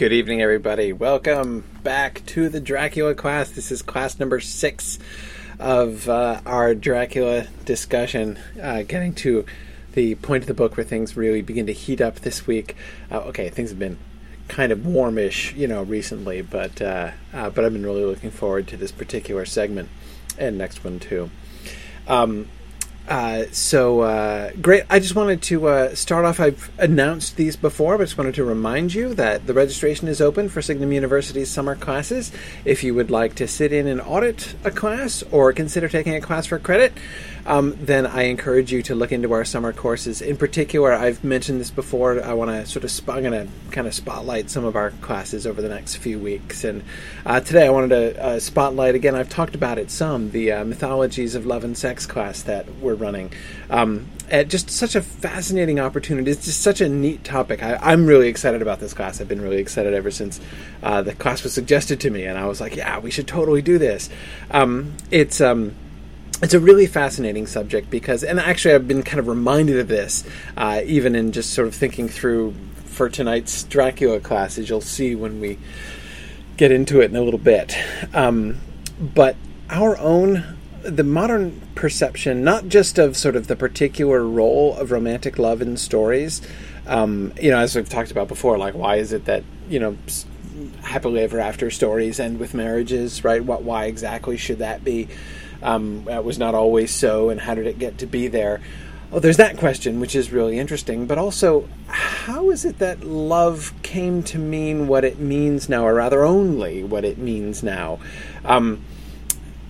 Good evening, everybody. Welcome back to the Dracula class. This is class number six of uh, our Dracula discussion, uh, getting to the point of the book where things really begin to heat up this week. Uh, okay, things have been kind of warmish, you know, recently, but uh, uh, but I've been really looking forward to this particular segment and next one too. Um, uh, so uh, great! I just wanted to uh, start off. I've announced these before, but just wanted to remind you that the registration is open for Signum University's summer classes. If you would like to sit in and audit a class or consider taking a class for credit, um, then I encourage you to look into our summer courses. In particular, I've mentioned this before. I want to sort of sp- I'm going to kind of spotlight some of our classes over the next few weeks. And uh, today, I wanted to uh, spotlight again. I've talked about it some the uh, mythologies of love and sex class that we're running. Um, just such a fascinating opportunity. It's just such a neat topic. I, am really excited about this class. I've been really excited ever since uh, the class was suggested to me, and I was like, "Yeah, we should totally do this." Um, it's um, it's a really fascinating subject because, and actually, I've been kind of reminded of this, uh, even in just sort of thinking through for tonight's Dracula class, as you'll see when we get into it in a little bit. Um, but our own, the modern perception, not just of sort of the particular role of romantic love in stories, um, you know, as we've talked about before, like why is it that, you know, happily ever after stories end with marriages, right? What, why exactly should that be? Um, was not always so, and how did it get to be there? Oh, there's that question, which is really interesting, but also, how is it that love came to mean what it means now, or rather, only what it means now? Um,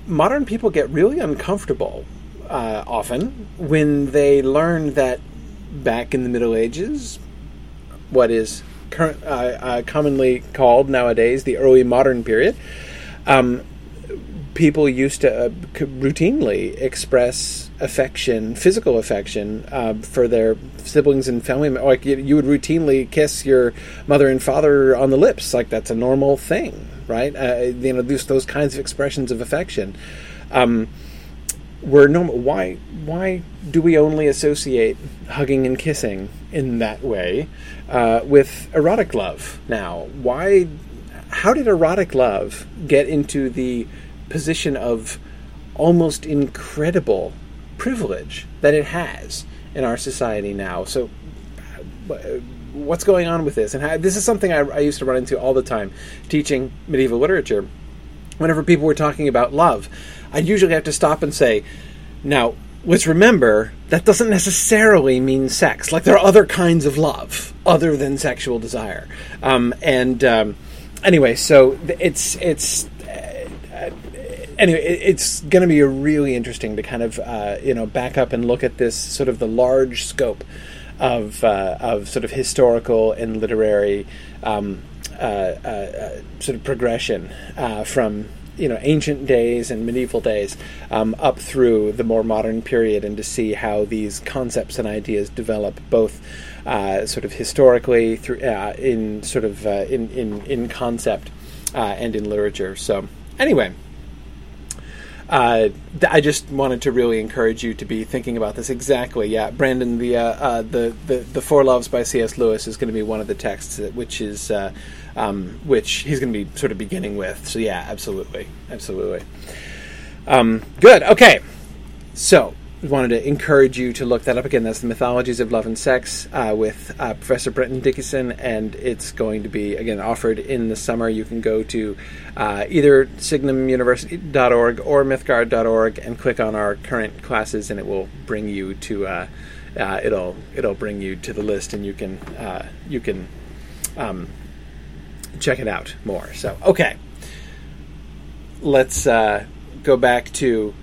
modern people get really uncomfortable uh, often when they learn that back in the Middle Ages, what is current, uh, uh, commonly called nowadays the early modern period, um, people used to uh, routinely express affection, physical affection, uh, for their siblings and family. Like you, would routinely kiss your mother and father on the lips, like that's a normal thing, right? Uh, you know, those those kinds of expressions of affection um, were normal. Why why do we only associate hugging and kissing in that way uh, with erotic love now? Why? How did erotic love get into the position of almost incredible privilege that it has in our society now. So, what's going on with this? And how, this is something I, I, used to run into all the time teaching medieval literature. Whenever people were talking about love, I'd usually have to stop and say, now, let's remember that doesn't necessarily mean sex. Like, there are other kinds of love other than sexual desire. Um, and um, anyway, so it's, it's, anyway, it's going to be really interesting to kind of uh, you know back up and look at this sort of the large scope of uh, of sort of historical and literary um, uh, uh sort of progression uh, from you know ancient days and medieval days um, up through the more modern period, and to see how these concepts and ideas develop both. Uh, sort of historically, through in sort of in, in in concept and in literature. So, anyway, uh, I just wanted to really encourage you to be thinking about this exactly. Yeah, Brandon, the uh, uh, the, the the Four Loves by C.S. Lewis is going to be one of the texts, which is uh, um, which he's going to be sort of beginning with. So yeah, absolutely, absolutely. Um, good. Okay, so wanted to encourage you to look that up again. That's the Mythologies of Love and Sex uh, with uh, Professor Brenton Dickieson, and it's going to be again offered in the summer. You can go to uh, either signumuniversity.org or mythgard.org and click on our current classes, and it will bring you to uh, uh, it'll it'll bring you to the list, and you can uh, you can um, check it out more. So okay, let's go back to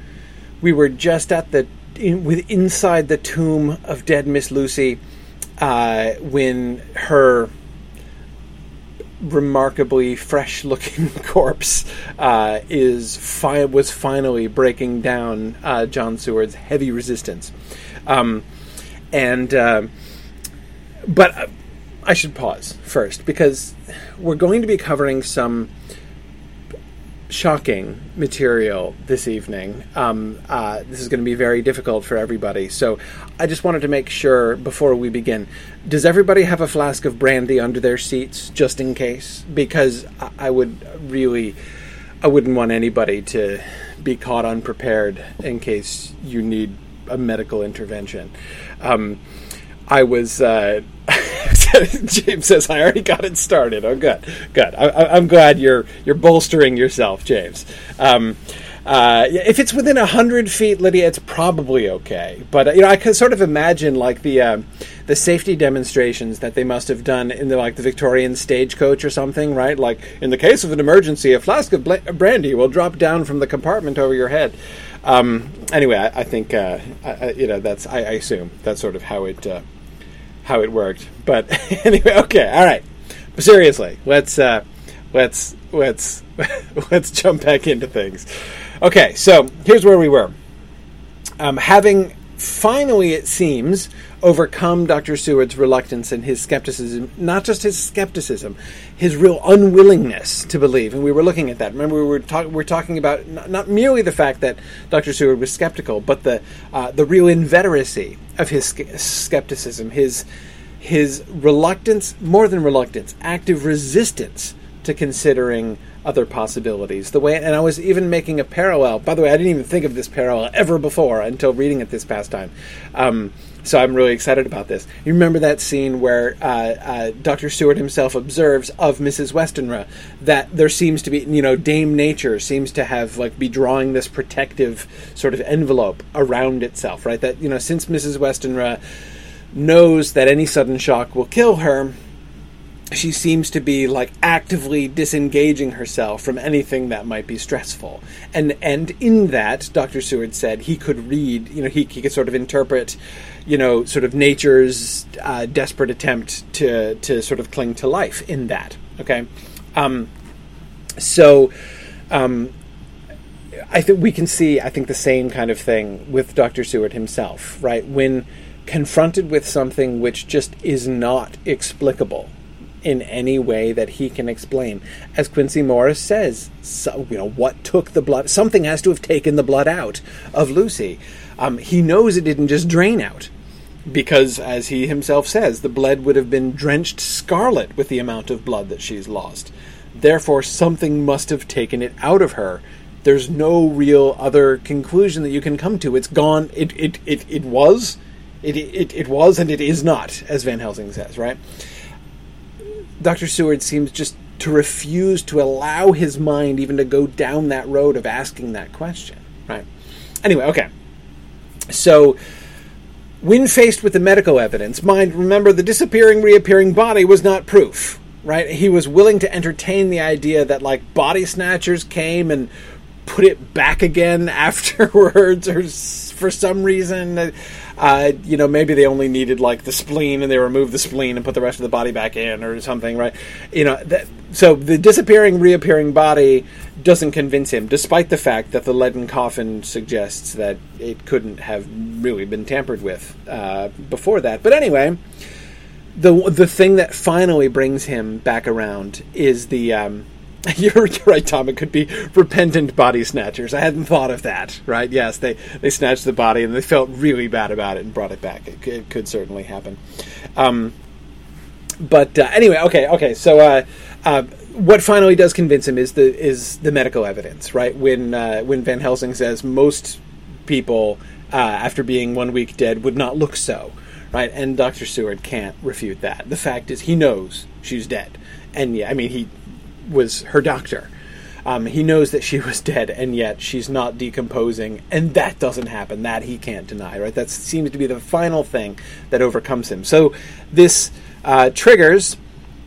we were just at the in, with inside the tomb of dead Miss Lucy uh, when her remarkably fresh looking corpse uh, is fi- was finally breaking down uh, John Seward's heavy resistance. Um, and uh, but uh, I should pause first because we're going to be covering some shocking material this evening. Um, uh, this is going to be very difficult for everybody. So I just wanted to make sure before we begin does everybody have a flask of brandy under their seats just in case? Because I, I would really, I wouldn't want anybody to be caught unprepared in case you need a medical intervention. Um, I was. Uh, James says, "I already got it started." Oh, good, good. I, am glad you're you're bolstering yourself, James. Um, uh, if it's within hundred feet, Lydia, it's probably okay. But uh, you know, I can sort of imagine like the uh, the safety demonstrations that they must have done in the like the Victorian stagecoach or something, right? Like in the case of an emergency, a flask of brandy will drop down from the compartment over your head. Um, anyway, I, I think uh, I, you know that's I, I, assume that's sort of how it uh, how it worked. But anyway, okay, all right. Seriously, let's uh, let's let's let's jump back into things. Okay, so here's where we were. Um, having finally, it seems, overcome Dr. Seward's reluctance and his skepticism, not just his skepticism, his real unwillingness to believe. And we were looking at that. Remember, we were, talk- we were talking about not, not, merely the fact that Dr. Seward was skeptical, but the, uh, the real inveteracy of his skepticism, his, his reluctance, more than reluctance, active resistance to considering other possibilities. The way, and I was even making a parallel. By the way, I didn't even think of this parallel ever before until reading it this past time. Um, so I'm really excited about this. You remember that scene where uh, uh, Dr. Seward himself observes of Mrs. Westenra that there seems to be, you know, Dame Nature seems to have like be drawing this protective sort of envelope around itself, right? That you know, since Mrs. Westenra knows that any sudden shock will kill her, she seems to be like actively disengaging herself from anything that might be stressful. And and in that dr seward said he could read you know he, he could sort of interpret you know sort of nature's uh, desperate attempt to to sort of cling to life in that okay? Um, so um, i think we can see i think the same kind of thing with dr seward himself right? When confronted with something which just is not explicable in any way that he can explain. As Quincey Morris says, so, you know, what took the blood? Something has to have taken the blood out of Lucy. Um, he knows it didn't just drain out, because, as he himself says, the blood would have been drenched scarlet with the amount of blood that she's lost. Therefore, something must have taken it out of her. There's no real other conclusion that you can come to. It's gone. It it it, it was. It, it, it was and it is not, as Van Helsing says, right? Dr. Seward seems just to refuse to allow his mind even to go down that road of asking that question, right? Anyway, okay. So, when faced with the medical evidence, mind, remember the disappearing, reappearing body was not proof, right? He was willing to entertain the idea that, like, body snatchers came and put it back again afterwards, or for some reason. Uh, you know, maybe they only needed like the spleen and they removed the spleen and put the rest of the body back in or something, right? You know, that, so the disappearing, reappearing body doesn't convince him, despite the fact that the leaden coffin suggests that it couldn't have really been tampered with uh, before that. But anyway, the the thing that finally brings him back around is the. Um, You're, you're, right, Tom. It could be repentant body snatchers. I hadn't thought of that. Right? Yes, they they snatched the body and they felt really bad about it and brought it back. It, it could certainly happen. Um, but uh, anyway, okay, okay. So uh, uh, what finally does convince him is the is the medical evidence. Right? When uh, when Van Helsing says most people uh, after being one week dead would not look so. Right? And Dr. Seward can't refute that. The fact is, he knows she's dead. And yeah, I mean, he was her doctor. Um, he knows that she was dead, and yet she's not decomposing, and that doesn't happen. That he can't deny, right? That seems to be the final thing that overcomes him. So this uh, triggers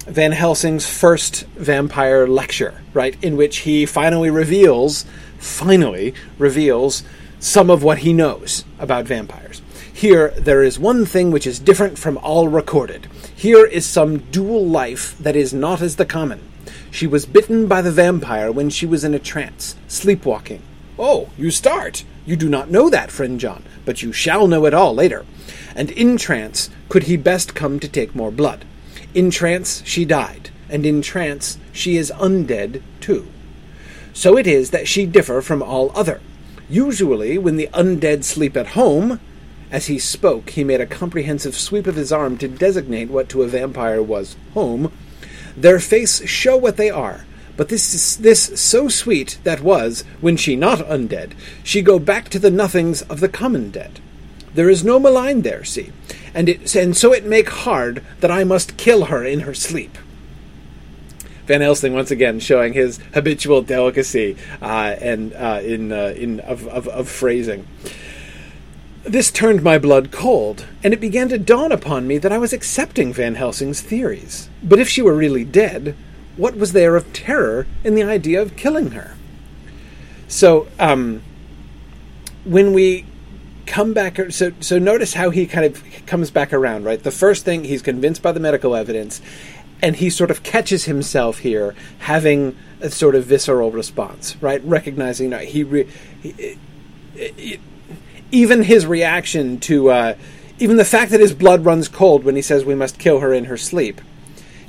Van Helsing's first vampire lecture, right, in which he finally reveals, finally reveals some of what he knows about vampires. Here, there is one thing which is different from all recorded. Here is some dual life that is not as the common. She was bitten by the vampire when she was in a trance, sleepwalking. Oh, you start. You do not know that, friend John, but you shall know it all later. And in trance could he best come to take more blood. In trance she died, and in trance she is undead too. so it is that she differ from all other. Usually, when the undead sleep at home, as he spoke, he made a comprehensive sweep of his arm to designate what to a vampire was home. Their face show what they are, but this is this so sweet that was, when she not undead, she go back to the nothings of the common dead. There is no malign there, see, and it and so it make hard that I must kill her in her sleep. Van Helsing once again showing his habitual delicacy uh, and uh, in uh, in of, of, of phrasing. This turned my blood cold, and it began to dawn upon me that I was accepting Van Helsing's theories. But if she were really dead, what was there of terror in the idea of killing her? So, um, when we come back, so so notice how he kind of comes back around, right? The first thing he's convinced by the medical evidence, and he sort of catches himself here having a sort of visceral response, right? Recognizing that he, re, he, he even his reaction to uh, even the fact that his blood runs cold when he says we must kill her in her sleep.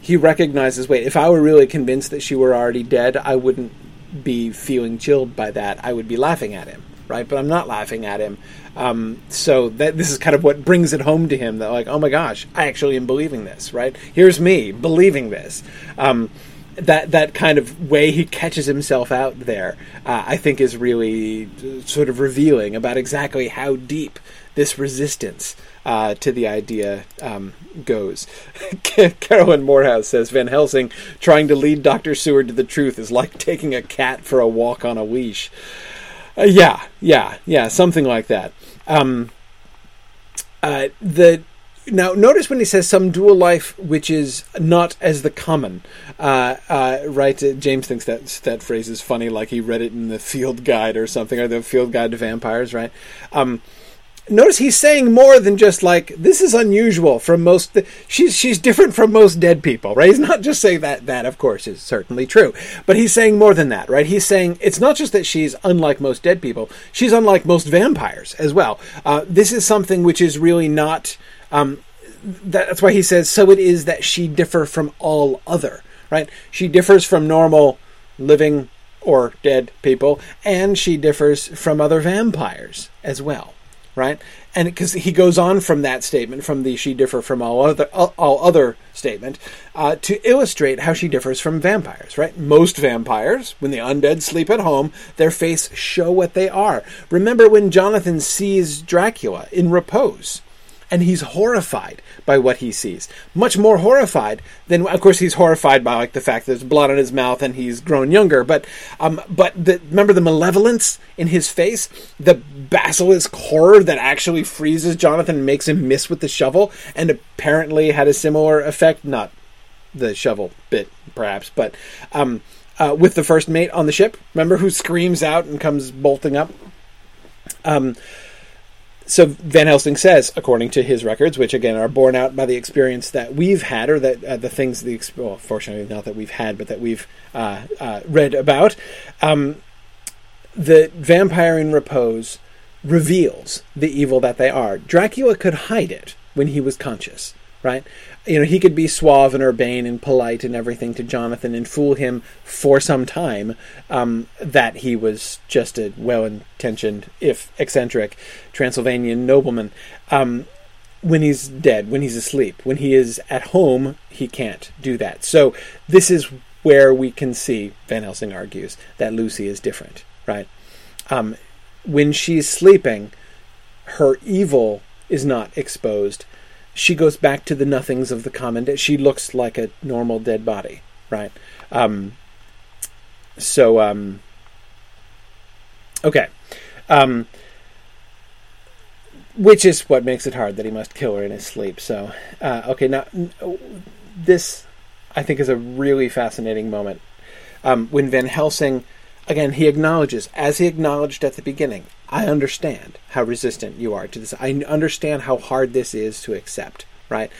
He recognizes, wait, if I were really convinced that she were already dead, I wouldn't be feeling chilled by that. I would be laughing at him, right? But I'm not laughing at him. Um, so that this is kind of what brings it home to him that like, oh my gosh, I actually am believing this, right? Here's me believing this. Um, that that kind of way he catches himself out there, uh, I think, is really sort of revealing about exactly how deep this resistance uh, to the idea um, goes. Carolyn Morehouse says Van Helsing trying to lead Doctor Seward to the truth is like taking a cat for a walk on a leash. Uh, yeah, yeah, yeah, something like that. Um, uh, the now, notice when he says some dual life which is not as the common, uh, uh, right? Uh, James thinks that that phrase is funny, like he read it in the Field Guide or something, or the Field Guide to Vampires, right? Um, notice he's saying more than just like this is unusual from most. she's she's different from most dead people, right? He's not just saying that. That of course is certainly true, but he's saying more than that, right? He's saying it's not just that she's unlike most dead people; she's unlike most vampires as well. Uh, this is something which is really not. Um, that's why he says, so it is that she differ from all other, right? She differs from normal living or dead people, and she differs from other vampires as well, right? And because he goes on from that statement, from the she differ from all other all other statement, uh, to illustrate how she differs from vampires, right? Most vampires, when the undead sleep at home, their face show what they are. Remember when Jonathan sees Dracula in repose and he's horrified by what he sees. Much more horrified than, of course, he's horrified by like the fact that there's blood on his mouth and he's grown younger. But, um, but the, remember the malevolence in his face, the basilisk horror that actually freezes Jonathan and makes him miss with the shovel, and apparently had a similar effect. Not the shovel bit, perhaps, but um, uh, with the first mate on the ship. Remember who screams out and comes bolting up. Um, so Van Helsing says, according to his records, which again are borne out by the experience that we've had, or that uh, the things, the well, fortunately not that we've had, but that we've uh, uh, read about, um, the vampire in repose reveals the evil that they are. Dracula could hide it when he was conscious, right? you know, he could be suave and urbane and polite and everything to Jonathan and fool him for some time um, that he was just a well intentioned, if eccentric, Transylvanian nobleman. Um, when he's dead, when he's asleep, when he is at home, he can't do that. So, this is where we can see, Van Helsing argues, that Lucy is different, right? Um, when she's sleeping, her evil is not exposed she goes back to the nothings of the common. She looks like a normal dead body, right? Um, so, um, okay. Um, which is what makes it hard that he must kill her in his sleep. So, uh, okay, now this I think is a really fascinating moment um, when Van Helsing, again, he acknowledges, as he acknowledged at the beginning, I understand how resistant you are to this. I understand how hard this is to accept, right?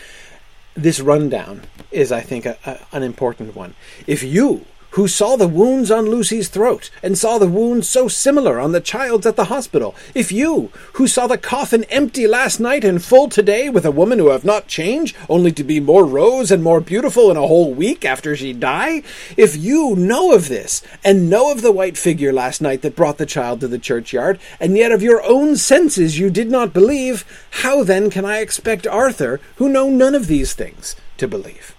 This rundown is, I think, a, a, an important one. If you who saw the wounds on Lucy's throat, and saw the wounds so similar on the child's at the hospital, if you, who saw the coffin empty last night and full today with a woman who have not changed, only to be more rose and more beautiful in a whole week after she die, if you know of this, and know of the white figure last night that brought the child to the churchyard, and yet of your own senses you did not believe, how then can I expect Arthur, who know none of these things, to believe?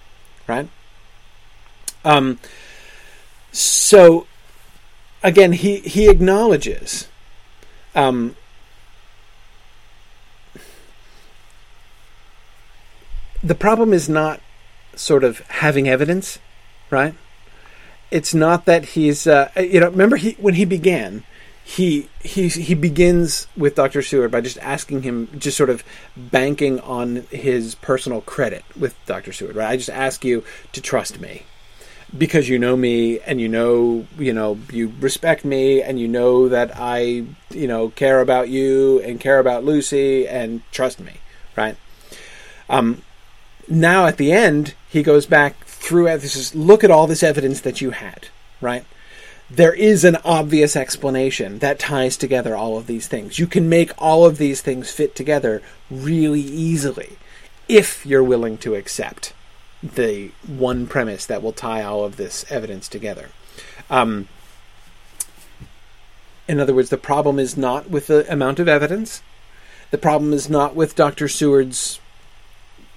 Right? Um, so again, he he acknowledges. Um, the problem is not sort of having evidence, right? It's not that he's uh, you know remember he when he began he he he begins with Dr. Seward by just asking him, just sort of banking on his personal credit with Dr. Seward. Right? I just ask you to trust me because you know me and you know you know you respect me and you know that I you know care about you and care about Lucy and trust me, right? Um, now at the end he goes back through this is look at all this evidence that you had, right? There is an obvious explanation that ties together all of these things. You can make all of these things fit together really easily if you're willing to accept the one premise that will tie all of this evidence together. Um, in other words, the problem is not with the amount of evidence. The problem is not with Dr. Seward's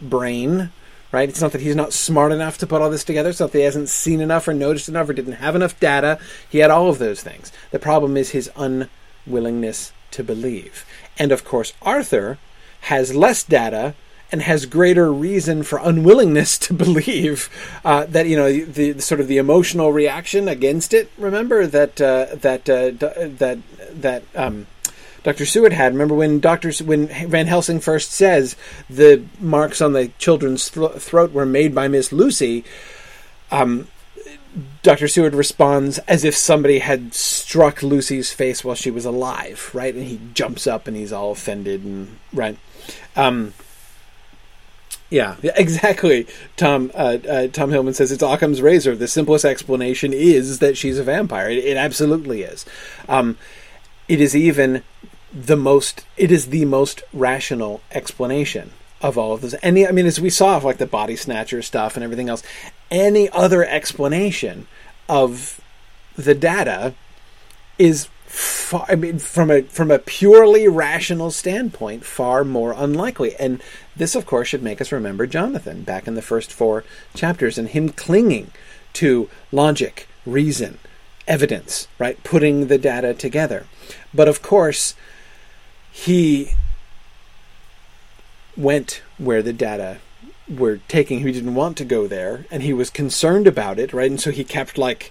brain, right? It's not that he's not smart enough to put all this together. It's not that he hasn't seen enough or noticed enough or didn't have enough data. He had all of those things. The problem is his unwillingness to believe. And of course, Arthur has less data and has greater reason for unwillingness to believe uh, that you know the, the, sort of the emotional reaction against it. Remember that uh, that uh, that that um, Dr. Seward had. Remember when Dr. when Van Helsing first says the marks on the children's throat were made by Miss Lucy. Um, Dr. Seward responds as if somebody had struck Lucy's face while she was alive, right? And he jumps up and he's all offended and right. Um, yeah, exactly. Tom uh, uh, Tom Hillman says it's Occam's razor. The simplest explanation is that she's a vampire. It, it absolutely is. Um, it is even the most. It is the most rational explanation of all of this. Any, I mean, as we saw, like the body snatcher stuff and everything else, any other explanation of the data is far, I mean, from a from a purely rational standpoint, far more unlikely. And this, of course, should make us remember Jonathan back in the first four chapters and him clinging to logic, reason, evidence, right? Putting the data together. But of course, he went where the data were taking. He didn't want to go there, and he was concerned about it, right? And so he kept like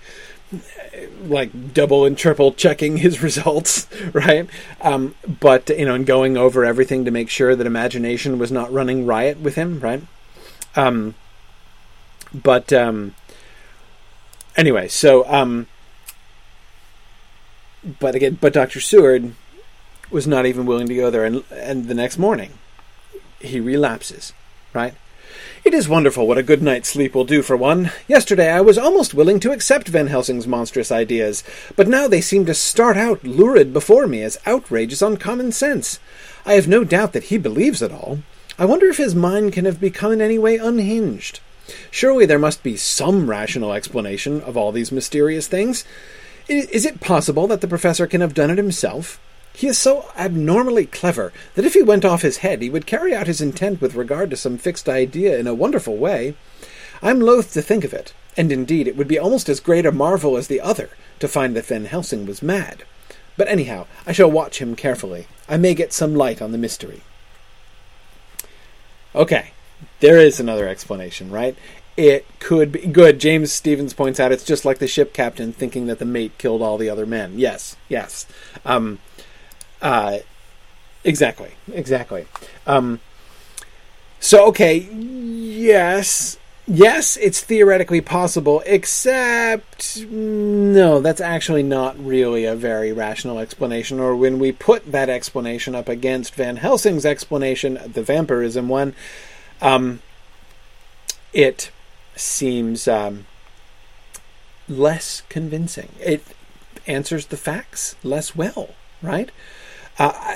like double and triple checking his results, right? Um, but you know, and going over everything to make sure that imagination was not running riot with him, right? Um, but um, anyway, so um, but again, but Doctor Seward was not even willing to go there, and and the next morning he relapses, right? It is wonderful what a good night's sleep will do for one. Yesterday I was almost willing to accept Van Helsing's monstrous ideas, but now they seem to start out lurid before me as outrages on common sense. I have no doubt that he believes it all. I wonder if his mind can have become in any way unhinged. Surely there must be some rational explanation of all these mysterious things. Is it possible that the professor can have done it himself? He is so abnormally clever that if he went off his head, he would carry out his intent with regard to some fixed idea in a wonderful way. I'm loath to think of it, and indeed it would be almost as great a marvel as the other to find that Van Helsing was mad. But anyhow, I shall watch him carefully. I may get some light on the mystery. Okay, there is another explanation, right? It could be good. James Stevens points out it's just like the ship captain thinking that the mate killed all the other men. Yes, yes. Um, uh, exactly, exactly. Um, so okay, yes, yes, it's theoretically possible, except no, that's actually not really a very rational explanation. Or when we put that explanation up against Van Helsing's explanation, the vampirism one, um, it seems um, less convincing. It answers the facts less well, right? Uh,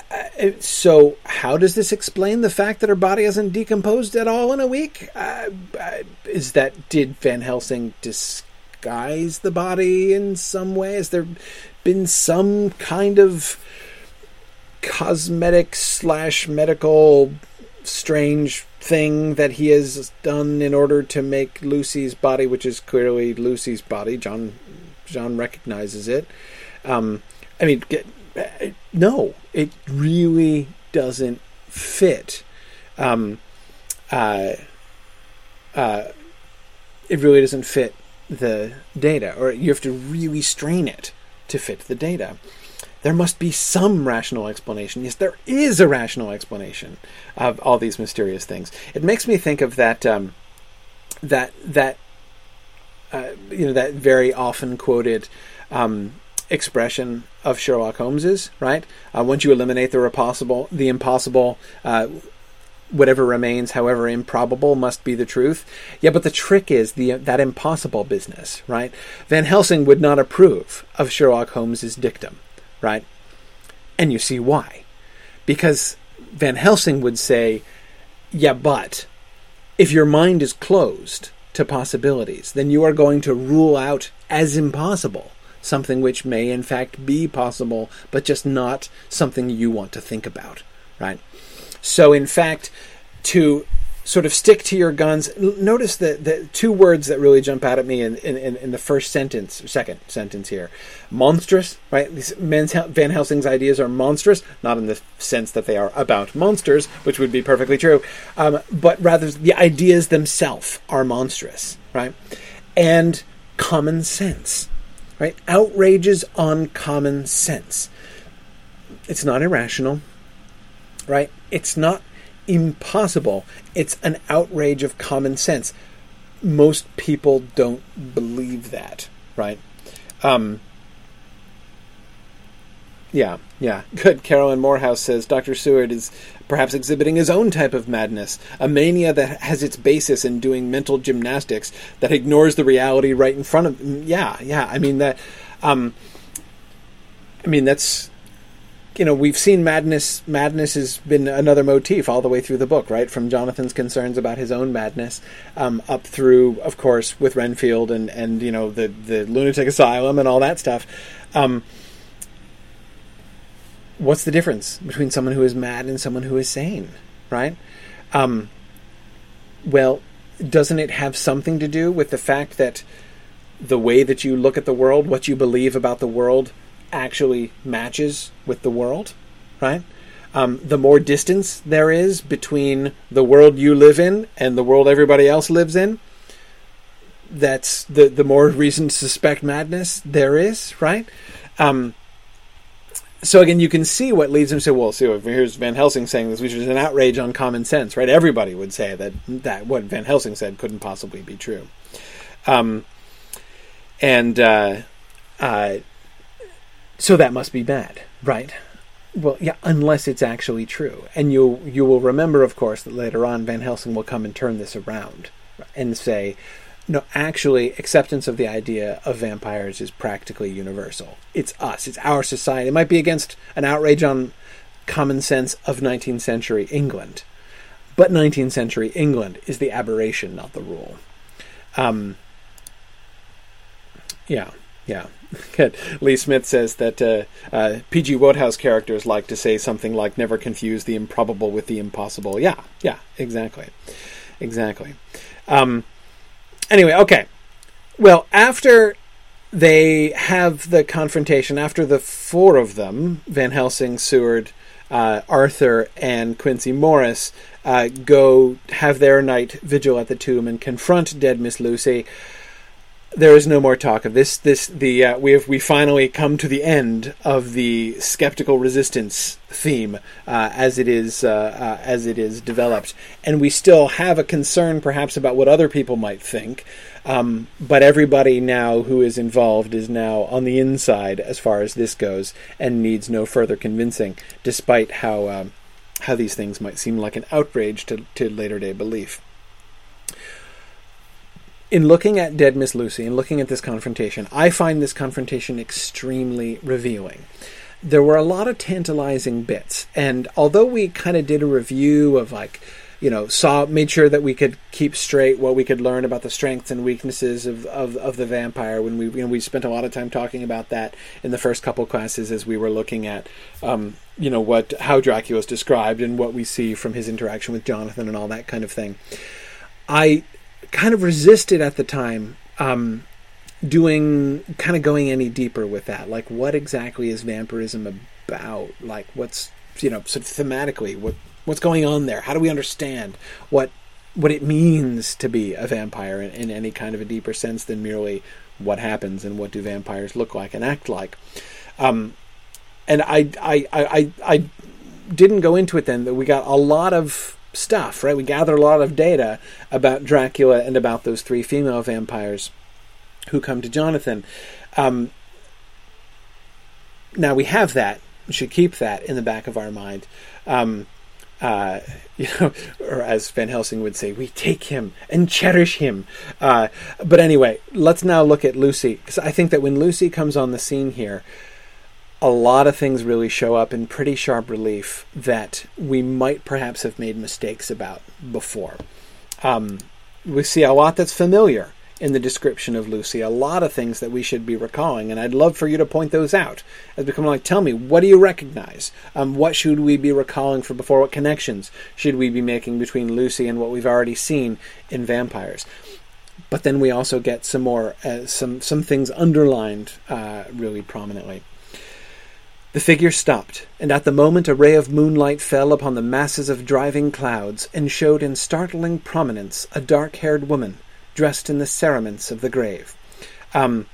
so, how does this explain the fact that her body hasn't decomposed at all in a week? Uh, uh, is that did Van Helsing disguise the body in some way? Has there been some kind of cosmetic slash medical strange thing that he has done in order to make Lucy's body, which is clearly Lucy's body? John John recognizes it. Um, I mean, no, it really doesn't fit. Um, uh, uh, it really doesn't fit the data, or you have to really strain it to fit the data. There must be some rational explanation. Yes, there is a rational explanation of all these mysterious things. It makes me think of that um, that that uh, you know that very often quoted um, expression of Sherlock Holmes's, right? Uh, once you eliminate the impossible, the impossible, uh, whatever remains, however improbable, must be the truth. Yeah, but the trick is the that impossible business, right? Van Helsing would not approve of Sherlock Holmes's dictum, right? And you see why? Because Van Helsing would say, yeah, but if your mind is closed to possibilities, then you are going to rule out as impossible something which may in fact be possible, but just not something you want to think about, right? So, in fact, to sort of stick to your guns, notice the, the two words that really jump out at me in, in, in the first sentence, second sentence here. Monstrous, right? These Van Helsing's ideas are monstrous, not in the sense that they are about monsters, which would be perfectly true, um, but rather the ideas themselves are monstrous, right? And common sense right? Outrages on common sense. It's not irrational, right? It's not impossible. It's an outrage of common sense. Most people don't believe that, right? Um, yeah, yeah. Good. Carolyn Morehouse says Dr. Seward is perhaps exhibiting his own type of madness, a mania that has its basis in doing mental gymnastics that ignores the reality right in front of. Yeah, yeah. I mean that. Um, I mean that's you know we've seen madness madness has been another motif all the way through the book right from jonathan's concerns about his own madness um, up through of course with renfield and and you know the the lunatic asylum and all that stuff um, what's the difference between someone who is mad and someone who is sane, right? Um, well, doesn't it have something to do with the fact that the way that you look at the world, what you believe about the world, actually matches with the world, right? Um, the more distance there is between the world you live in and the world everybody else lives in, that's the the more reason to suspect madness there is, right? Um, so again, you can see what leads him to well, see, here's Van Helsing saying this, which is an outrage on common sense, right? Everybody would say that that what Van Helsing said couldn't possibly be true, um, and uh, uh, so that must be bad, right? Well, yeah, unless it's actually true, and you you will remember, of course, that later on Van Helsing will come and turn this around and say, no, actually, acceptance of the idea of vampires is practically universal. It's us, it's our society. It might be against an outrage on common sense of 19th century England, but 19th century England is the aberration, not the rule. Um, yeah, yeah. Good. Lee Smith says that uh, uh, P.G. Wodehouse characters like to say something like "never confuse the improbable with the impossible." Yeah, yeah, exactly, exactly. Um, Anyway, okay. Well, after they have the confrontation, after the four of them, Van Helsing, Seward, uh, Arthur, and Quincey Morris, uh, go have their night vigil at the tomb and confront dead Miss Lucy, there is no more talk of this. This the uh, we have we finally come to the end of the skeptical resistance theme uh, as it is uh, uh, as it is developed, and we still have a concern perhaps about what other people might think. Um, but everybody now who is involved is now on the inside as far as this goes, and needs no further convincing, despite how um, how these things might seem like an outrage to, to later day belief. In looking at Dead Miss Lucy and looking at this confrontation, I find this confrontation extremely revealing. There were a lot of tantalizing bits, and although we kind of did a review of like, you know, saw made sure that we could keep straight what we could learn about the strengths and weaknesses of, of, of the vampire when we you know we spent a lot of time talking about that in the first couple classes as we were looking at um, you know what how Dracula is described and what we see from his interaction with Jonathan and all that kind of thing. I kind of resisted at the time um, doing kind of going any deeper with that. Like, what exactly is vampirism about? Like, what's you know, sort of thematically, what what's going on there? How do we understand what what it means to be a vampire in, in any kind of a deeper sense than merely what happens and what do vampires look like and act like? Um, and I, I, I, I, I didn't go into it then. That we got a lot of stuff, right? We gather a lot of data about Dracula and about those three female vampires who come to Jonathan. Um, now we have that. We should keep that in the back of our mind. Um, uh, you know, or as Van Helsing would say, we take him and cherish him. Uh, but anyway, let's now look at Lucy. Because I think that when Lucy comes on the scene here, a lot of things really show up in pretty sharp relief that we might perhaps have made mistakes about before. Um, we see a lot that's familiar in the description of Lucy, a lot of things that we should be recalling, and I'd love for you to point those out. As become like, tell me, what do you recognize? Um, what should we be recalling for before? What connections should we be making between Lucy and what we've already seen in vampires? But then we also get some more, uh, some some things underlined uh, really prominently. The figure stopped, and at the moment a ray of moonlight fell upon the masses of driving clouds and showed in startling prominence a dark haired woman dressed in the cerements of the grave. Um,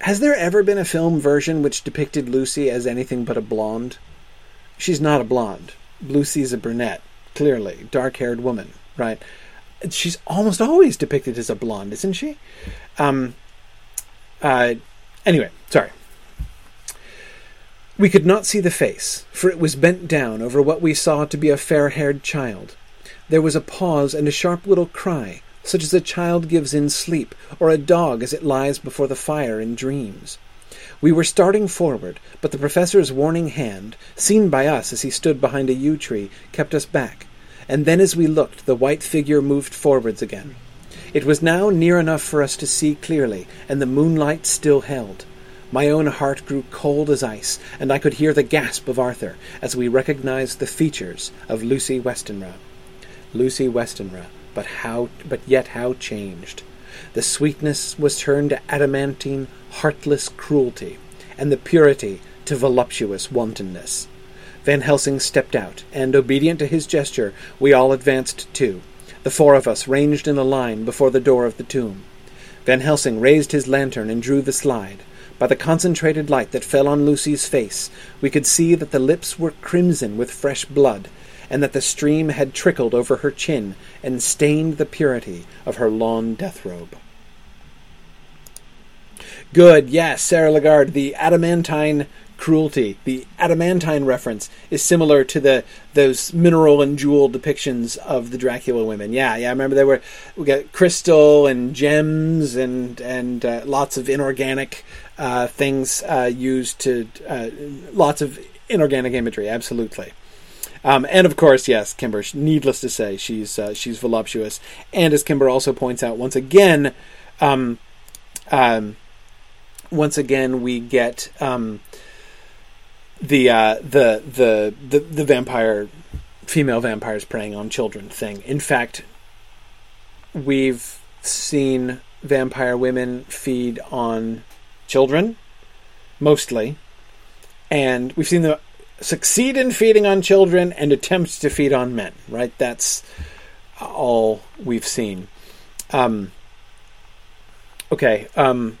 has there ever been a film version which depicted Lucy as anything but a blonde? She's not a blonde. Lucy's a brunette, clearly, dark haired woman, right? She's almost always depicted as a blonde, isn't she? Um, uh, anyway. We could not see the face, for it was bent down over what we saw to be a fair haired child. There was a pause and a sharp little cry, such as a child gives in sleep, or a dog as it lies before the fire in dreams. We were starting forward, but the professor's warning hand, seen by us as he stood behind a yew tree, kept us back, and then as we looked, the white figure moved forwards again. It was now near enough for us to see clearly, and the moonlight still held. My own heart grew cold as ice, and I could hear the gasp of Arthur as we recognized the features of Lucy Westenra. Lucy Westenra, but how but yet how changed. The sweetness was turned to adamantine, heartless cruelty, and the purity to voluptuous wantonness. Van Helsing stepped out, and, obedient to his gesture, we all advanced too. The four of us ranged in a line before the door of the tomb. Van Helsing raised his lantern and drew the slide. By the concentrated light that fell on Lucy's face, we could see that the lips were crimson with fresh blood, and that the stream had trickled over her chin and stained the purity of her lawn death robe. Good, yes, Sarah Lagarde, the adamantine cruelty. The adamantine reference is similar to the those mineral and jewel depictions of the Dracula women. Yeah, yeah. I remember there were we got crystal and gems and and uh, lots of inorganic uh, things uh, used to uh, lots of inorganic imagery. Absolutely. Um, and of course, yes, Kimber. Needless to say, she's uh, she's voluptuous, and as Kimber also points out, once again, um, um, once again, we get um, the, uh, the the the the vampire female vampires preying on children thing. In fact, we've seen vampire women feed on children, mostly, and we've seen them succeed in feeding on children and attempt to feed on men. Right? That's all we've seen. Um, okay. Um,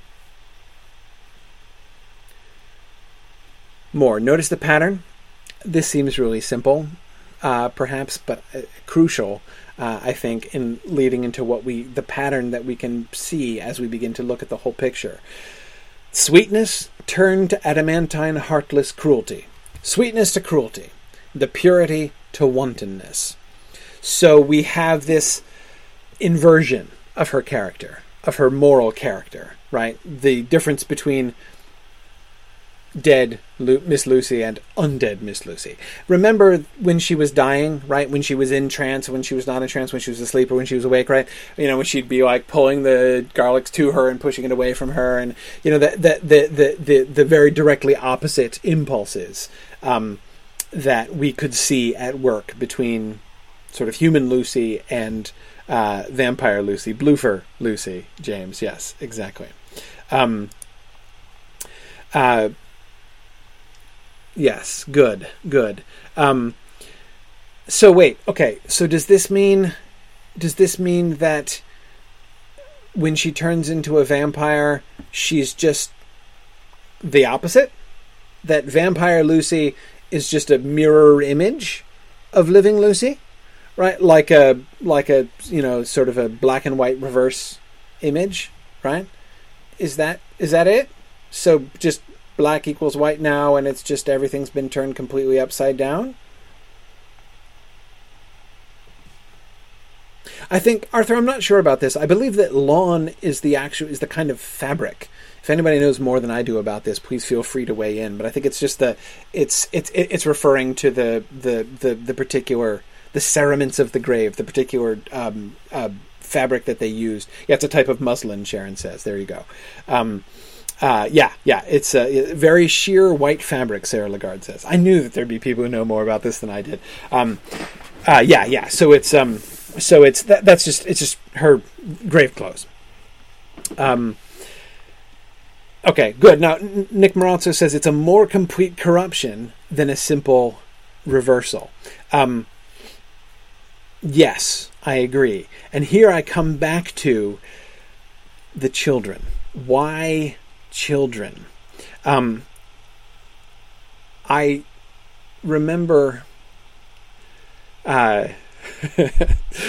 more. Notice the pattern. This seems really simple, uh, perhaps, but uh, crucial. Uh, I think in leading into what we the pattern that we can see as we begin to look at the whole picture. Sweetness turned to adamantine, heartless cruelty. Sweetness to cruelty. The purity to wantonness. So we have this inversion of her character, of her moral character, right? The difference between dead Lu- Miss Lucy and undead Miss Lucy. Remember when she was dying, right? When she was in trance, when she was not in trance, when she was asleep or when she was awake, right? You know, when she'd be like pulling the garlics to her and pushing it away from her, and you know that the, the the the the very directly opposite impulses um, that we could see at work between sort of human Lucy and uh, vampire Lucy, Bloofer Lucy, James. Yes, exactly. Um, uh, yes, good, good. Um, so wait, okay. So does this mean? Does this mean that when she turns into a vampire, she's just the opposite? That vampire Lucy is just a mirror image of living Lucy? right? Like a like a you know sort of a black and white reverse image, right? Is that is that it? So just black equals white now, and it's just everything's been turned completely upside down. I think Arthur, I'm not sure about this. I believe that lawn is the actual is the kind of fabric. If anybody knows more than I do about this, please feel free to weigh in. But I think it's just the it's it's it's referring to the the the, the particular the cerements of the grave, the particular um, uh, fabric that they used. Yeah, it's a type of muslin. Sharon says. There you go. Um, uh, yeah, yeah, it's a very sheer white fabric. Sarah Lagarde says. I knew that there'd be people who know more about this than I did. Um, uh, yeah, yeah. So it's um, so it's that, that's just it's just her grave clothes. Um, okay, good. Now Nick Morazzo says it's a more complete corruption than a simple reversal. Um, Yes, I agree. And here I come back to the children. Why children? Um, I remember. Uh,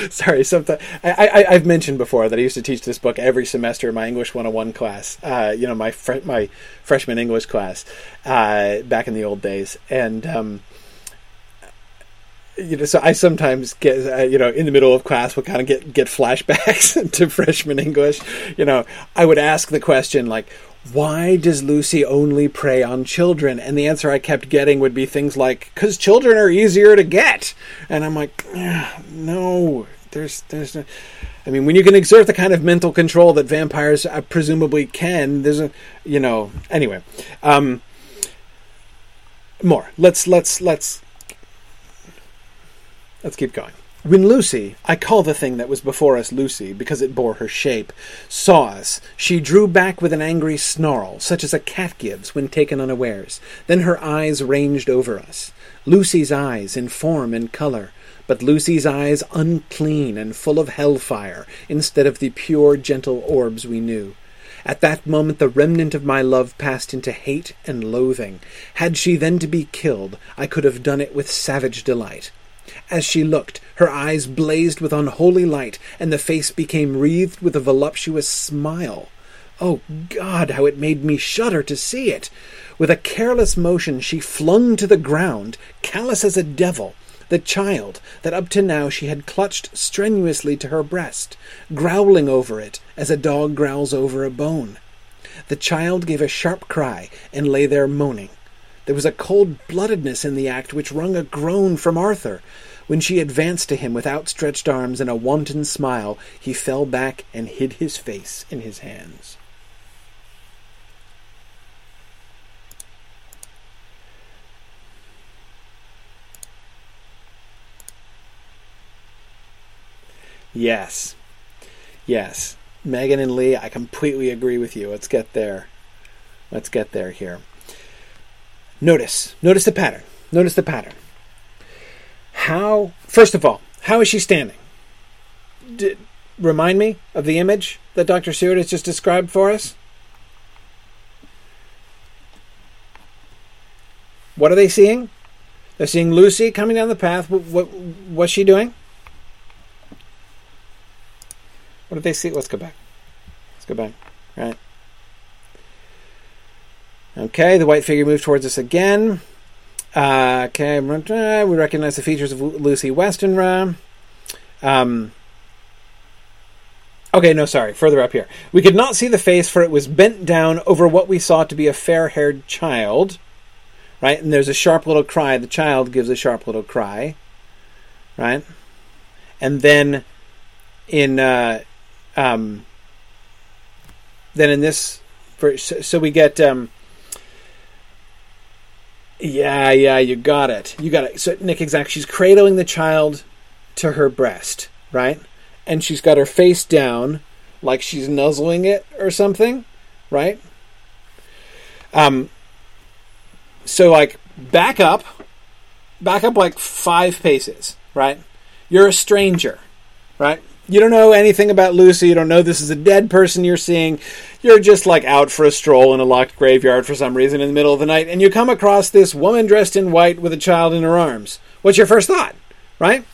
sorry, something I, have mentioned before that I used to teach this book every semester in my English 101 class. Uh, you know, my fr- my freshman English class uh, back in the old days, and um, you know, so I sometimes get, uh, you know, in the middle of class, would kind of get get flashbacks to freshman English. You know, I would ask the question like, "Why does Lucy only prey on children?" And the answer I kept getting would be things like, "Because children are easier to get." And I'm like, "No, there's there's." No. I mean, when you can exert the kind of mental control that vampires uh, presumably can, there's a, you know, anyway. Um, more. Let's let's let's Let's keep going. When Lucy, I call the thing that was before us Lucy because it bore her shape, saw us, she drew back with an angry snarl, such as a cat gives when taken unawares. Then her eyes ranged over us. Lucy's eyes in form and color, but Lucy's eyes unclean and full of hellfire instead of the pure, gentle orbs we knew. At that moment the remnant of my love passed into hate and loathing. Had she then to be killed, I could have done it with savage delight. As she looked, her eyes blazed with unholy light, and the face became wreathed with a voluptuous smile. Oh God, how it made me shudder to see it! With a careless motion she flung to the ground, callous as a devil, the child that up to now she had clutched strenuously to her breast, growling over it as a dog growls over a bone. The child gave a sharp cry and lay there moaning. There was a cold bloodedness in the act which wrung a groan from Arthur. When she advanced to him with outstretched arms and a wanton smile, he fell back and hid his face in his hands. Yes. Yes. Megan and Lee, I completely agree with you. Let's get there. Let's get there here. Notice. Notice the pattern. Notice the pattern. How, first of all, how is she standing? D- remind me of the image that Dr. Seward has just described for us? What are they seeing? They're seeing Lucy coming down the path. What, what what's she doing? What did they see? Let's go back. Let's go back. Right. Okay, the white figure moves towards us again. Uh, okay, we recognize the features of Lucy Westenra. Um, Okay, no, sorry. Further up here. We could not see the face, for it was bent down over what we saw to be a fair haired child. Right? And there's a sharp little cry. The child gives a sharp little cry. Right? And then in. Uh, um, then in this. For, so, so we get. Um, yeah, yeah, you got it. You got it. So, Nick, exactly. She's cradling the child to her breast, right? And she's got her face down, like she's nuzzling it or something, right? Um. So, like, back up, back up like five paces, right? You're a stranger, right? You don't know anything about Lucy. You don't know this is a dead person you're seeing. You're just like out for a stroll in a locked graveyard for some reason in the middle of the night, and you come across this woman dressed in white with a child in her arms. What's your first thought? Right?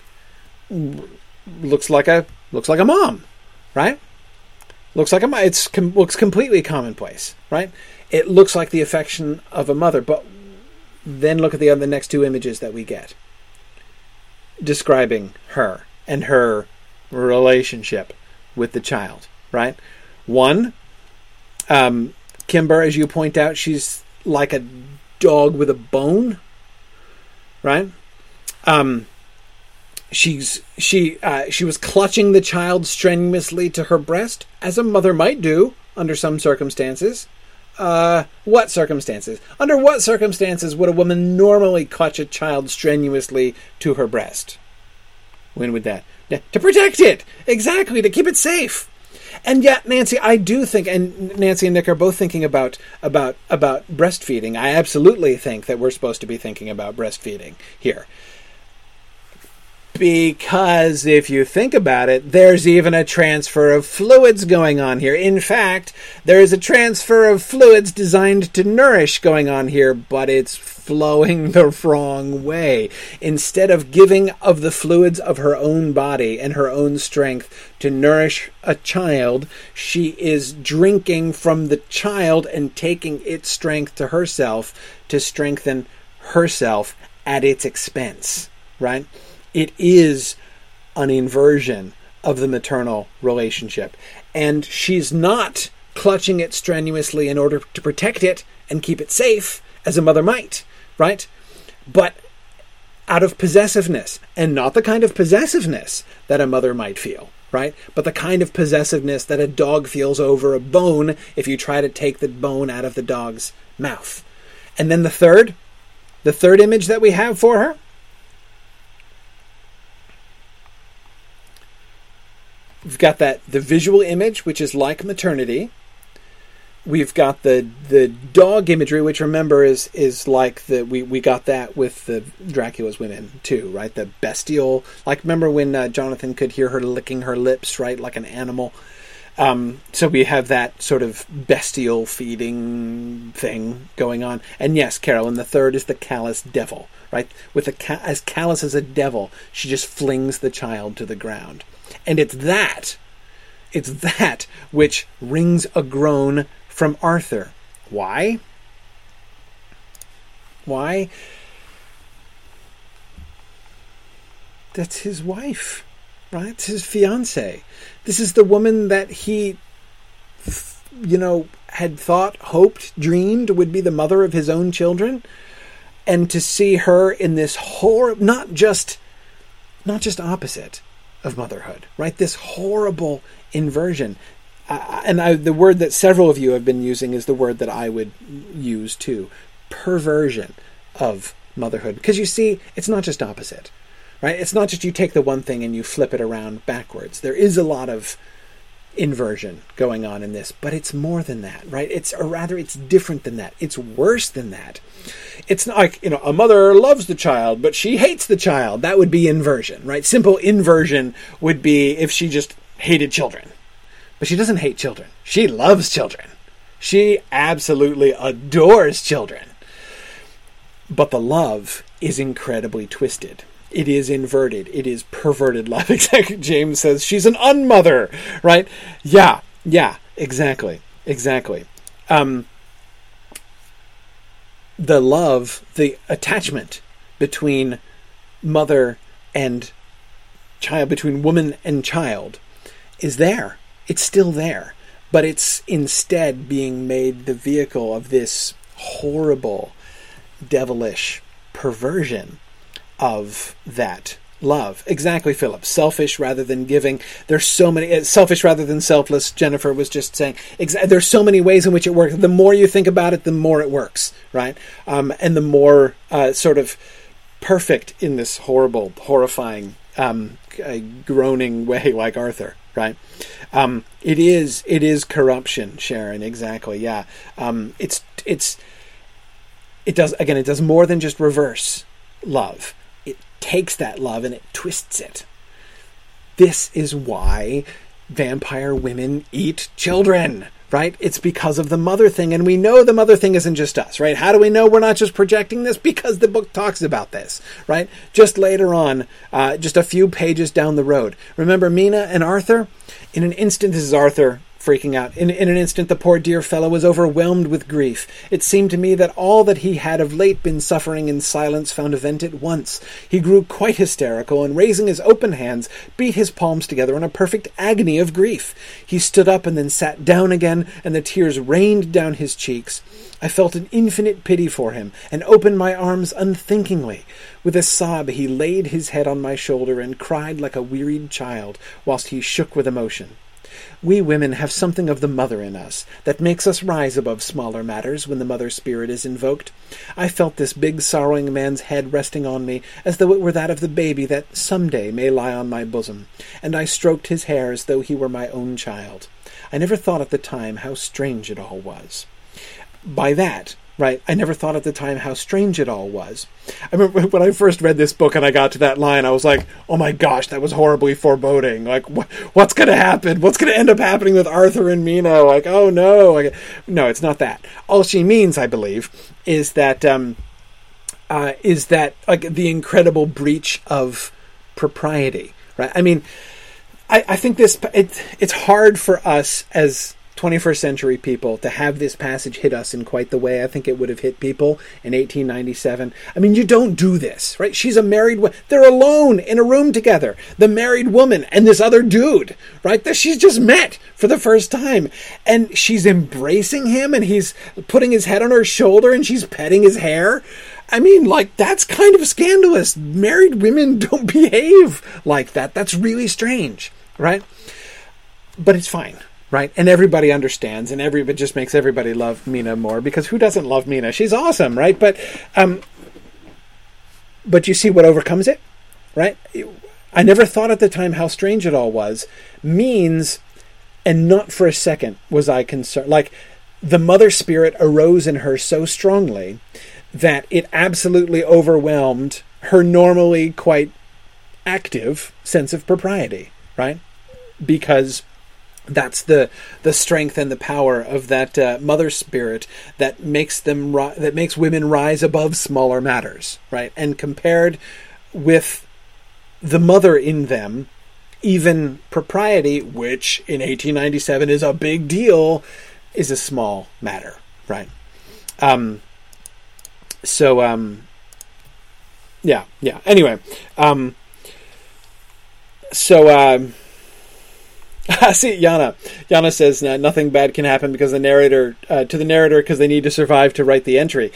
Looks like a looks like a mom, right? Looks like a mom. It's com- looks completely commonplace, right? It looks like the affection of a mother, but then look at the other next two images that we get describing her and her relationship with the child, right? One, um, Kimber, as you point out, she's like a dog with a bone, right? Um, she's she uh, she was clutching the child strenuously to her breast, as a mother might do under some circumstances. Uh, what circumstances? Under what circumstances would a woman normally clutch a child strenuously to her breast? When would that? To protect it! Exactly, to keep it safe. And yet, Nancy, I do think, and Nancy and Nick are both thinking about about about breastfeeding. I absolutely think that we're supposed to be thinking about breastfeeding here. Because if you think about it, there's even a transfer of fluids going on here. In fact, there is a transfer of fluids designed to nourish going on here, but it's flowing the wrong way. Instead of giving of the fluids of her own body and her own strength to nourish a child, she is drinking from the child and taking its strength to herself to strengthen herself at its expense, right? It is an inversion of the maternal relationship. And she's not clutching it strenuously in order to protect it and keep it safe, as a mother might, right? But out of possessiveness, and not the kind of possessiveness that a mother might feel, right? But the kind of possessiveness that a dog feels over a bone if you try to take the bone out of the dog's mouth. And then the third, the third image that we have for her we've got that the visual image, which is like maternity. We've got the the dog imagery, which remember is is like the we, we got that with the Dracula's women too, right? The bestial, like remember when uh, Jonathan could hear her licking her lips, right, like an animal. Um, so we have that sort of bestial feeding thing going on. And yes, Carolyn, the third is the callous devil, right? With a ca- as callous as a devil, she just flings the child to the ground. And it's that, it's that which wrings a groan from Arthur. Why? Why? That's his wife, right? It's his fiance. This is the woman that he, you know, had thought, hoped, dreamed would be the mother of his own children. And to see her in this horrible, not just, not just opposite, of motherhood, right? This horrible inversion. Uh, and I, the word that several of you have been using is the word that I would use too perversion of motherhood. Because you see, it's not just opposite, right? It's not just you take the one thing and you flip it around backwards. There is a lot of inversion going on in this, but it's more than that, right? It's or rather it's different than that. It's worse than that. It's not like, you know, a mother loves the child, but she hates the child. That would be inversion, right? Simple inversion would be if she just hated children. But she doesn't hate children. She loves children. She absolutely adores children. But the love is incredibly twisted it is inverted. It is perverted love. Exactly. James says she's an unmother, right? Yeah, yeah, exactly, exactly. Um, the love, the attachment between mother and child, between woman and child, is there, it's still there, but it's instead being made the vehicle of this horrible, devilish perversion of that love. Exactly, Philip. Selfish rather than giving. There's so many. Uh, selfish rather than selfless. Jennifer was just saying. Exa- there's so many ways in which it works. The more you think about it, the more it works, right? Um, and the more uh, sort of perfect in this horrible, horrifying, um, groaning way, like Arthur, right? Um, it is. It is corruption, Sharon. Exactly. Yeah. Um, it's. It's. It does again. It does more than just reverse love takes that love and it twists it. This is why vampire women eat children, right? It's because of the mother thing. And we know the mother thing isn't just us, right? How do we know we're not just projecting this? Because the book talks about this, right? Just later on, uh, just a few pages down the road. Remember Mina and Arthur? In an instant, this is Arthur freaking out. In, in an instant, the poor dear fellow was overwhelmed with grief. It seemed to me that all that he had of late been suffering in silence found a vent at once. He grew quite hysterical, and raising his open hands, beat his palms together in a perfect agony of grief. He stood up and then sat down again, and the tears rained down his cheeks. I felt an infinite pity for him, and opened my arms unthinkingly. With a sob, he laid his head on my shoulder and cried like a wearied child, whilst he shook with emotion. We women have something of the mother in us that makes us rise above smaller matters when the mother spirit is invoked. I felt this big sorrowing man's head resting on me as though it were that of the baby that some day may lie on my bosom, and I stroked his hair as though he were my own child. I never thought at the time how strange it all was. By that, right? I never thought at the time how strange it all was. I remember when I first read this book and I got to that line, I was like, "Oh my gosh, that was horribly foreboding! Like, wh- what's going to happen? What's going to end up happening with Arthur and Mina? Like, oh no, like, no, it's not that. All she means, I believe, is that um, uh, is that like the incredible breach of propriety, right? I mean, I, I think this it, it's hard for us as 21st century people to have this passage hit us in quite the way I think it would have hit people in 1897. I mean, you don't do this, right? She's a married woman. They're alone in a room together. The married woman and this other dude, right? That she's just met for the first time. And she's embracing him and he's putting his head on her shoulder and she's petting his hair. I mean, like, that's kind of scandalous. Married women don't behave like that. That's really strange, right? But it's fine right? And everybody understands, and everybody just makes everybody love Mina more because who doesn't love Mina? She's awesome, right? But, um, but you see what overcomes it, right? I never thought at the time how strange it all was. Means, and not for a second was I concerned. Like the mother spirit arose in her so strongly that it absolutely overwhelmed her normally quite active sense of propriety, right? Because that's the the strength and the power of that uh, mother spirit that makes them ri- that makes women rise above smaller matters right? And compared with the mother in them even propriety which in 1897 is a big deal is a small matter right? Um so um yeah yeah. Anyway um so um I see, Yana. Yana says nothing bad can happen because the narrator uh, to the narrator because they need to survive to write the entry.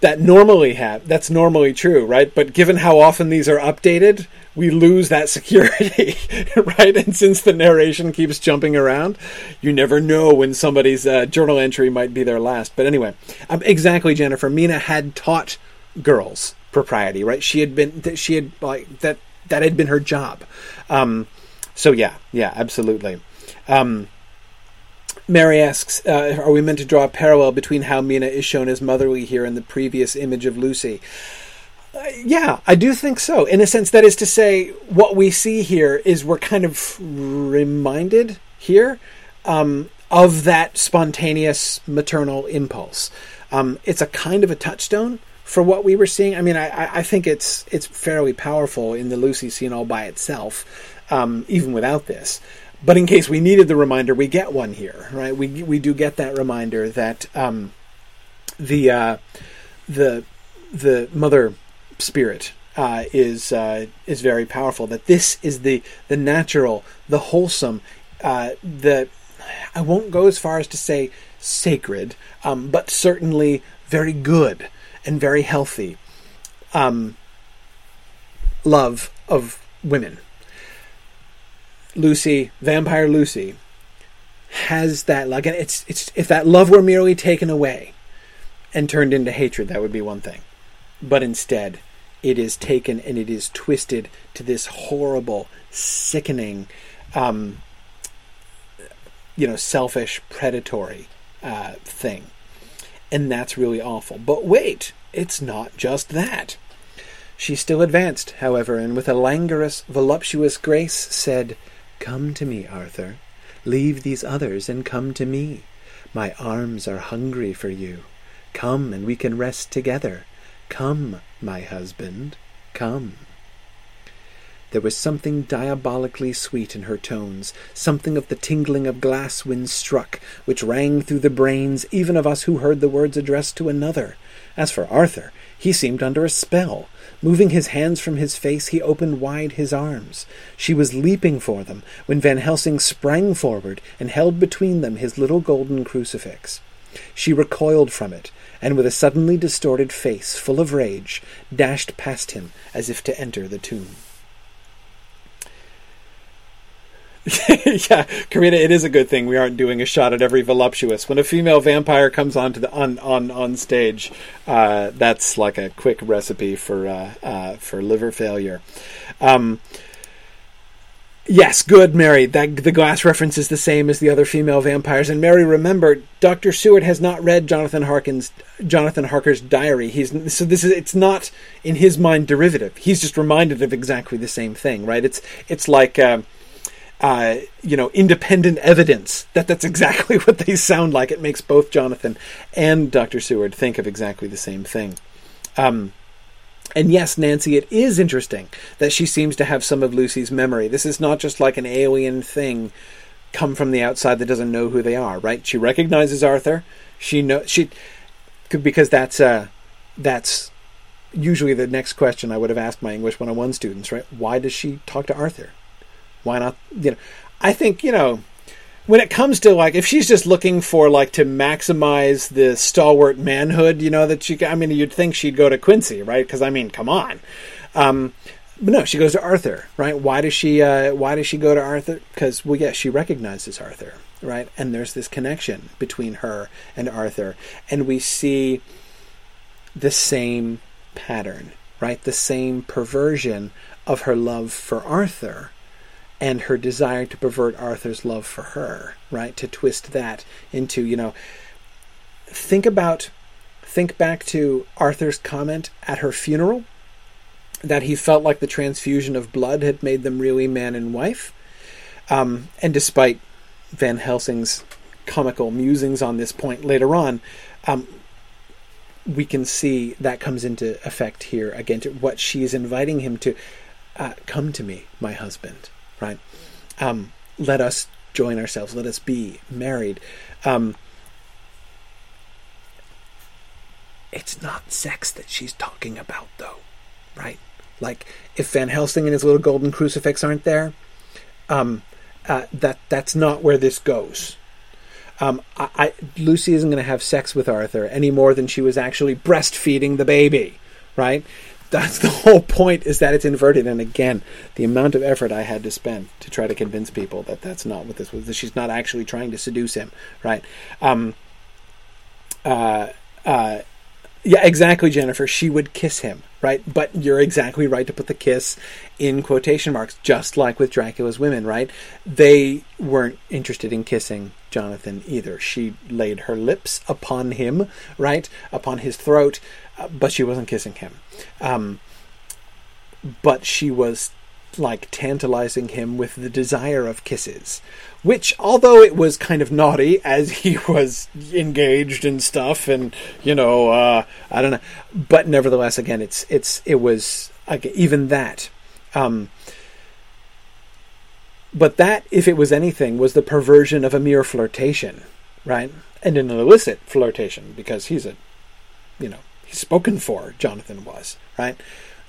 That normally that's normally true, right? But given how often these are updated, we lose that security, right? And since the narration keeps jumping around, you never know when somebody's uh, journal entry might be their last. But anyway, um, exactly, Jennifer. Mina had taught girls propriety, right? She had been she had like that that had been her job. Um, so yeah, yeah, absolutely. Um, Mary asks, uh, "Are we meant to draw a parallel between how Mina is shown as motherly here and the previous image of Lucy?" Uh, yeah, I do think so. In a sense, that is to say, what we see here is we're kind of reminded here um, of that spontaneous maternal impulse. Um, it's a kind of a touchstone for what we were seeing. I mean, I, I think it's it's fairly powerful in the Lucy scene all by itself um, even without this. But in case we needed the reminder, we get one here, right? We we do get that reminder that um, the uh, the the mother spirit uh, is uh, is very powerful. That this is the the natural, the wholesome, uh, the I won't go as far as to say sacred, um, but certainly very good and very healthy um, love of women. Lucy, Vampire Lucy, has that like it's it's if that love were merely taken away and turned into hatred, that would be one thing. But instead, it is taken and it is twisted to this horrible, sickening, um, you know, selfish, predatory uh, thing. And that's really awful. But wait, it's not just that. She still advanced, however, and with a languorous, voluptuous grace said, Come to me, Arthur. Leave these others and come to me. My arms are hungry for you. Come and we can rest together. Come, my husband, come. There was something diabolically sweet in her tones, something of the tingling of glass when struck, which rang through the brains even of us who heard the words addressed to another. As for Arthur, he seemed under a spell. Moving his hands from his face, he opened wide his arms. She was leaping for them when Van Helsing sprang forward and held between them his little golden crucifix. She recoiled from it, and with a suddenly distorted face full of rage, dashed past him as if to enter the tomb. yeah, Karina, it is a good thing we aren't doing a shot at every voluptuous. When a female vampire comes onto the on on on stage, uh, that's like a quick recipe for uh, uh, for liver failure. Um, yes, good, Mary. That the glass reference is the same as the other female vampires. And Mary, remember, Doctor Seward has not read Jonathan Harkin's Jonathan Harker's diary. He's so this is it's not in his mind derivative. He's just reminded of exactly the same thing, right? It's it's like. Uh, uh, you know, independent evidence that that's exactly what they sound like. It makes both Jonathan and Dr. Seward think of exactly the same thing. Um, and yes, Nancy, it is interesting that she seems to have some of Lucy's memory. This is not just like an alien thing come from the outside that doesn't know who they are, right? She recognizes Arthur. She know she because that's uh that's usually the next question I would have asked my English 101 students, right? Why does she talk to Arthur? Why not? You know, I think you know when it comes to like if she's just looking for like to maximize the stalwart manhood, you know that she. I mean, you'd think she'd go to Quincey, right? Because I mean, come on. Um, but no, she goes to Arthur, right? Why does she? Uh, why does she go to Arthur? Because well, yeah, she recognizes Arthur, right? And there's this connection between her and Arthur, and we see the same pattern, right? The same perversion of her love for Arthur and her desire to pervert Arthur's love for her, right? To twist that into, you know, think about, think back to Arthur's comment at her funeral that he felt like the transfusion of blood had made them really man and wife. Um, and despite Van Helsing's comical musings on this point later on, um, we can see that comes into effect here again to what she's inviting him to uh, come to me, my husband right? Um, let us join ourselves. Let us be married. Um, it's not sex that she's talking about, though, right? Like if Van Helsing and his little golden crucifix aren't there, um, uh, that that's not where this goes. Um, I, I, Lucy isn't going to have sex with Arthur any more than she was actually breastfeeding the baby, right? That's the whole point is that it's inverted. And again the amount of effort i had to spend to try to convince people that that's not what this was that she's not actually trying to seduce him right? Um uh uh yeah exactly jennifer. She would kiss him right? But you're exactly right to put the kiss in quotation marks just like with dracula's women right? They weren't interested in kissing jonathan either. She laid her lips upon him right upon his throat uh, but she wasn't kissing him. Um, but she was like tantalizing him with the desire of kisses, which, although it was kind of naughty as he was engaged and stuff, and you know, uh, I don't know, but nevertheless, again, it's it's it was again, even that. Um, but that, if it was anything, was the perversion of a mere flirtation, right? And an illicit flirtation, because he's a, you know, spoken for, Jonathan was, right?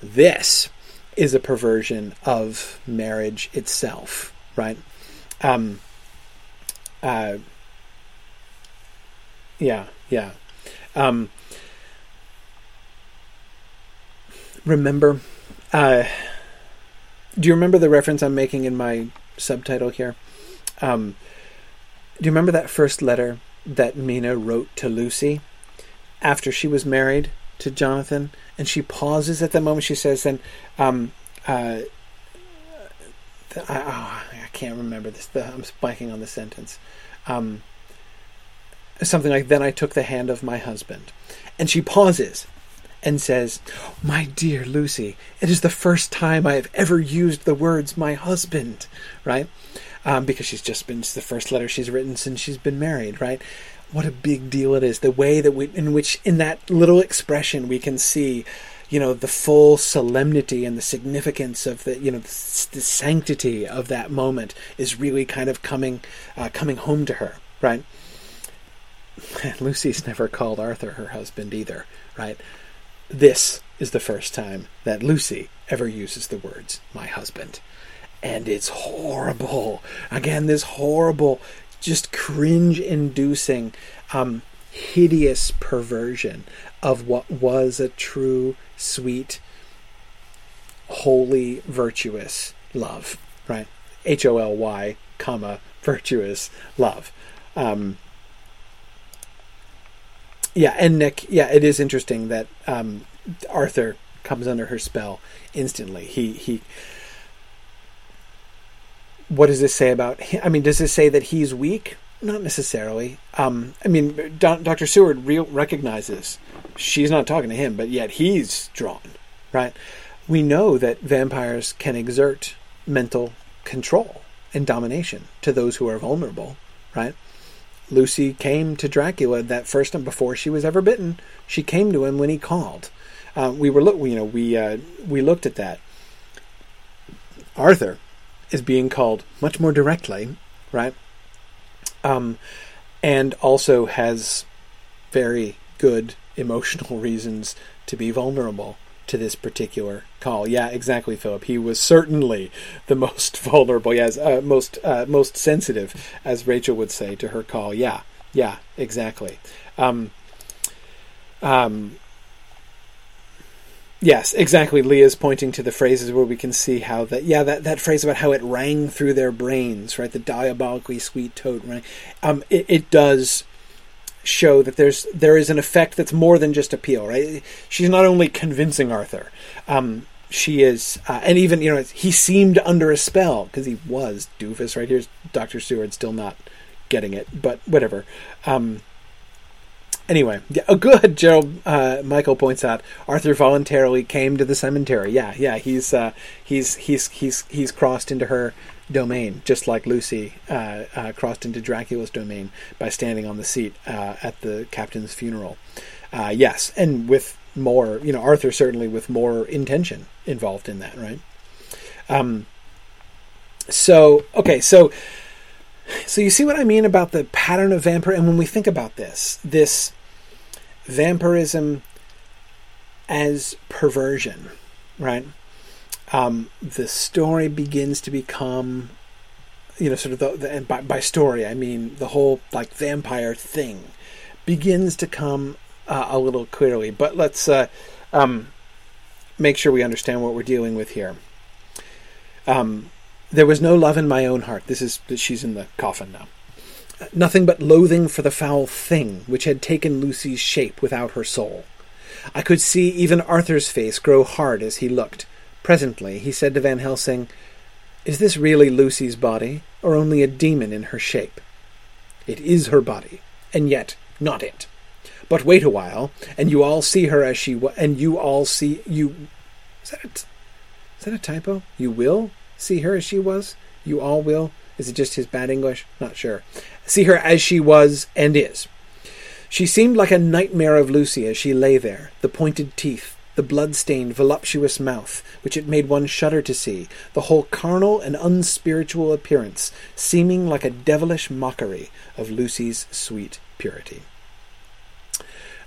This is a perversion of marriage itself, right? Um, uh, yeah, yeah. Um, remember, uh, do you remember the reference I'm making in my subtitle here? Um, do you remember that first letter that Mina wrote to Lucy after she was married to Jonathan? And she pauses at the moment. She says, "Then, um, uh, the, I, oh, I can't remember this. The, I'm blanking on the sentence. Um, something like, "Then I took the hand of my husband," and she pauses and says, My dear Lucy, it is the first time I have ever used the words my husband, right? Um, because she's just been, the first letter she's written since she's been married, right? What a big deal it is. The way that we, in which, in that little expression, we can see, you know, the full solemnity and the significance of the, you know, the, the sanctity of that moment is really kind of coming, uh, coming home to her, right? Lucy's never called Arthur her husband either, right? This is the first time that Lucy ever uses the words my husband. And it's horrible. Again, this horrible, just cringe inducing, um, hideous perversion of what was a true, sweet, holy, virtuous love, right? H O L Y, comma, virtuous love. Um, yeah, and Nick, yeah, it is interesting that um, Arthur comes under her spell instantly. He he. What does this say about? him? I mean, does this say that he's weak? Not necessarily. Um, I mean, Doctor Seward recognizes she's not talking to him, but yet he's drawn. Right? We know that vampires can exert mental control and domination to those who are vulnerable. Right? Lucy came to Dracula that first time before she was ever bitten. She came to him when he called. Uh, we were look, you know, we uh, we looked at that. Arthur is being called much more directly, right? Um, and also has very good emotional reasons to be vulnerable to this particular call. Yeah, exactly, Philip. He was certainly the most vulnerable, yes, uh, most uh, most sensitive, as Rachel would say, to her call. Yeah, yeah, exactly. Um, um, yes, exactly. Leah's pointing to the phrases where we can see how that. Yeah, that, that phrase about how it rang through their brains, right? The diabolically sweet toad rang. Um, it, it does show that there's there is an effect that's more than just appeal, right? She's not only convincing Arthur, um, she is, uh, and even you know he seemed under a spell because he was doofus. Right here's Doctor Seward still not getting it, but whatever. Um, anyway, yeah, oh, good. Gerald uh, Michael points out Arthur voluntarily came to the cemetery. Yeah, yeah, he's uh, he's he's he's he's crossed into her domain, just like Lucy uh, uh, crossed into Dracula's domain by standing on the seat uh, at the captain's funeral. Uh, yes, and with more, you know, Arthur certainly with more intention involved in that, right? Um, so okay, so so you see what I mean about the pattern of vampire, and when we think about this, this vampirism as perversion, right? um, the story begins to become, you know, sort of the, the and by, by, story I mean the whole like vampire thing begins to come uh, a little clearly. But let's uh, um, make sure we understand what we're dealing with here. Um, there was no love in my own heart. This is that she's in the coffin now. Nothing but loathing for the foul thing which had taken Lucy's shape without her soul. I could see even Arthur's face grow hard as he looked Presently he said to Van Helsing, Is this really Lucy's body, or only a demon in her shape? It is her body, and yet not it. But wait a while, and you all see her as she was, and you all see you. Is that a, is that a typo? You will see her as she was. You all will. Is it just his bad English? Not sure. See her as she was and is. She seemed like a nightmare of Lucy as she lay there, the pointed teeth, the blood-stained, voluptuous mouth, which it made one shudder to see, the whole carnal and unspiritual appearance, seeming like a devilish mockery of Lucy's sweet purity.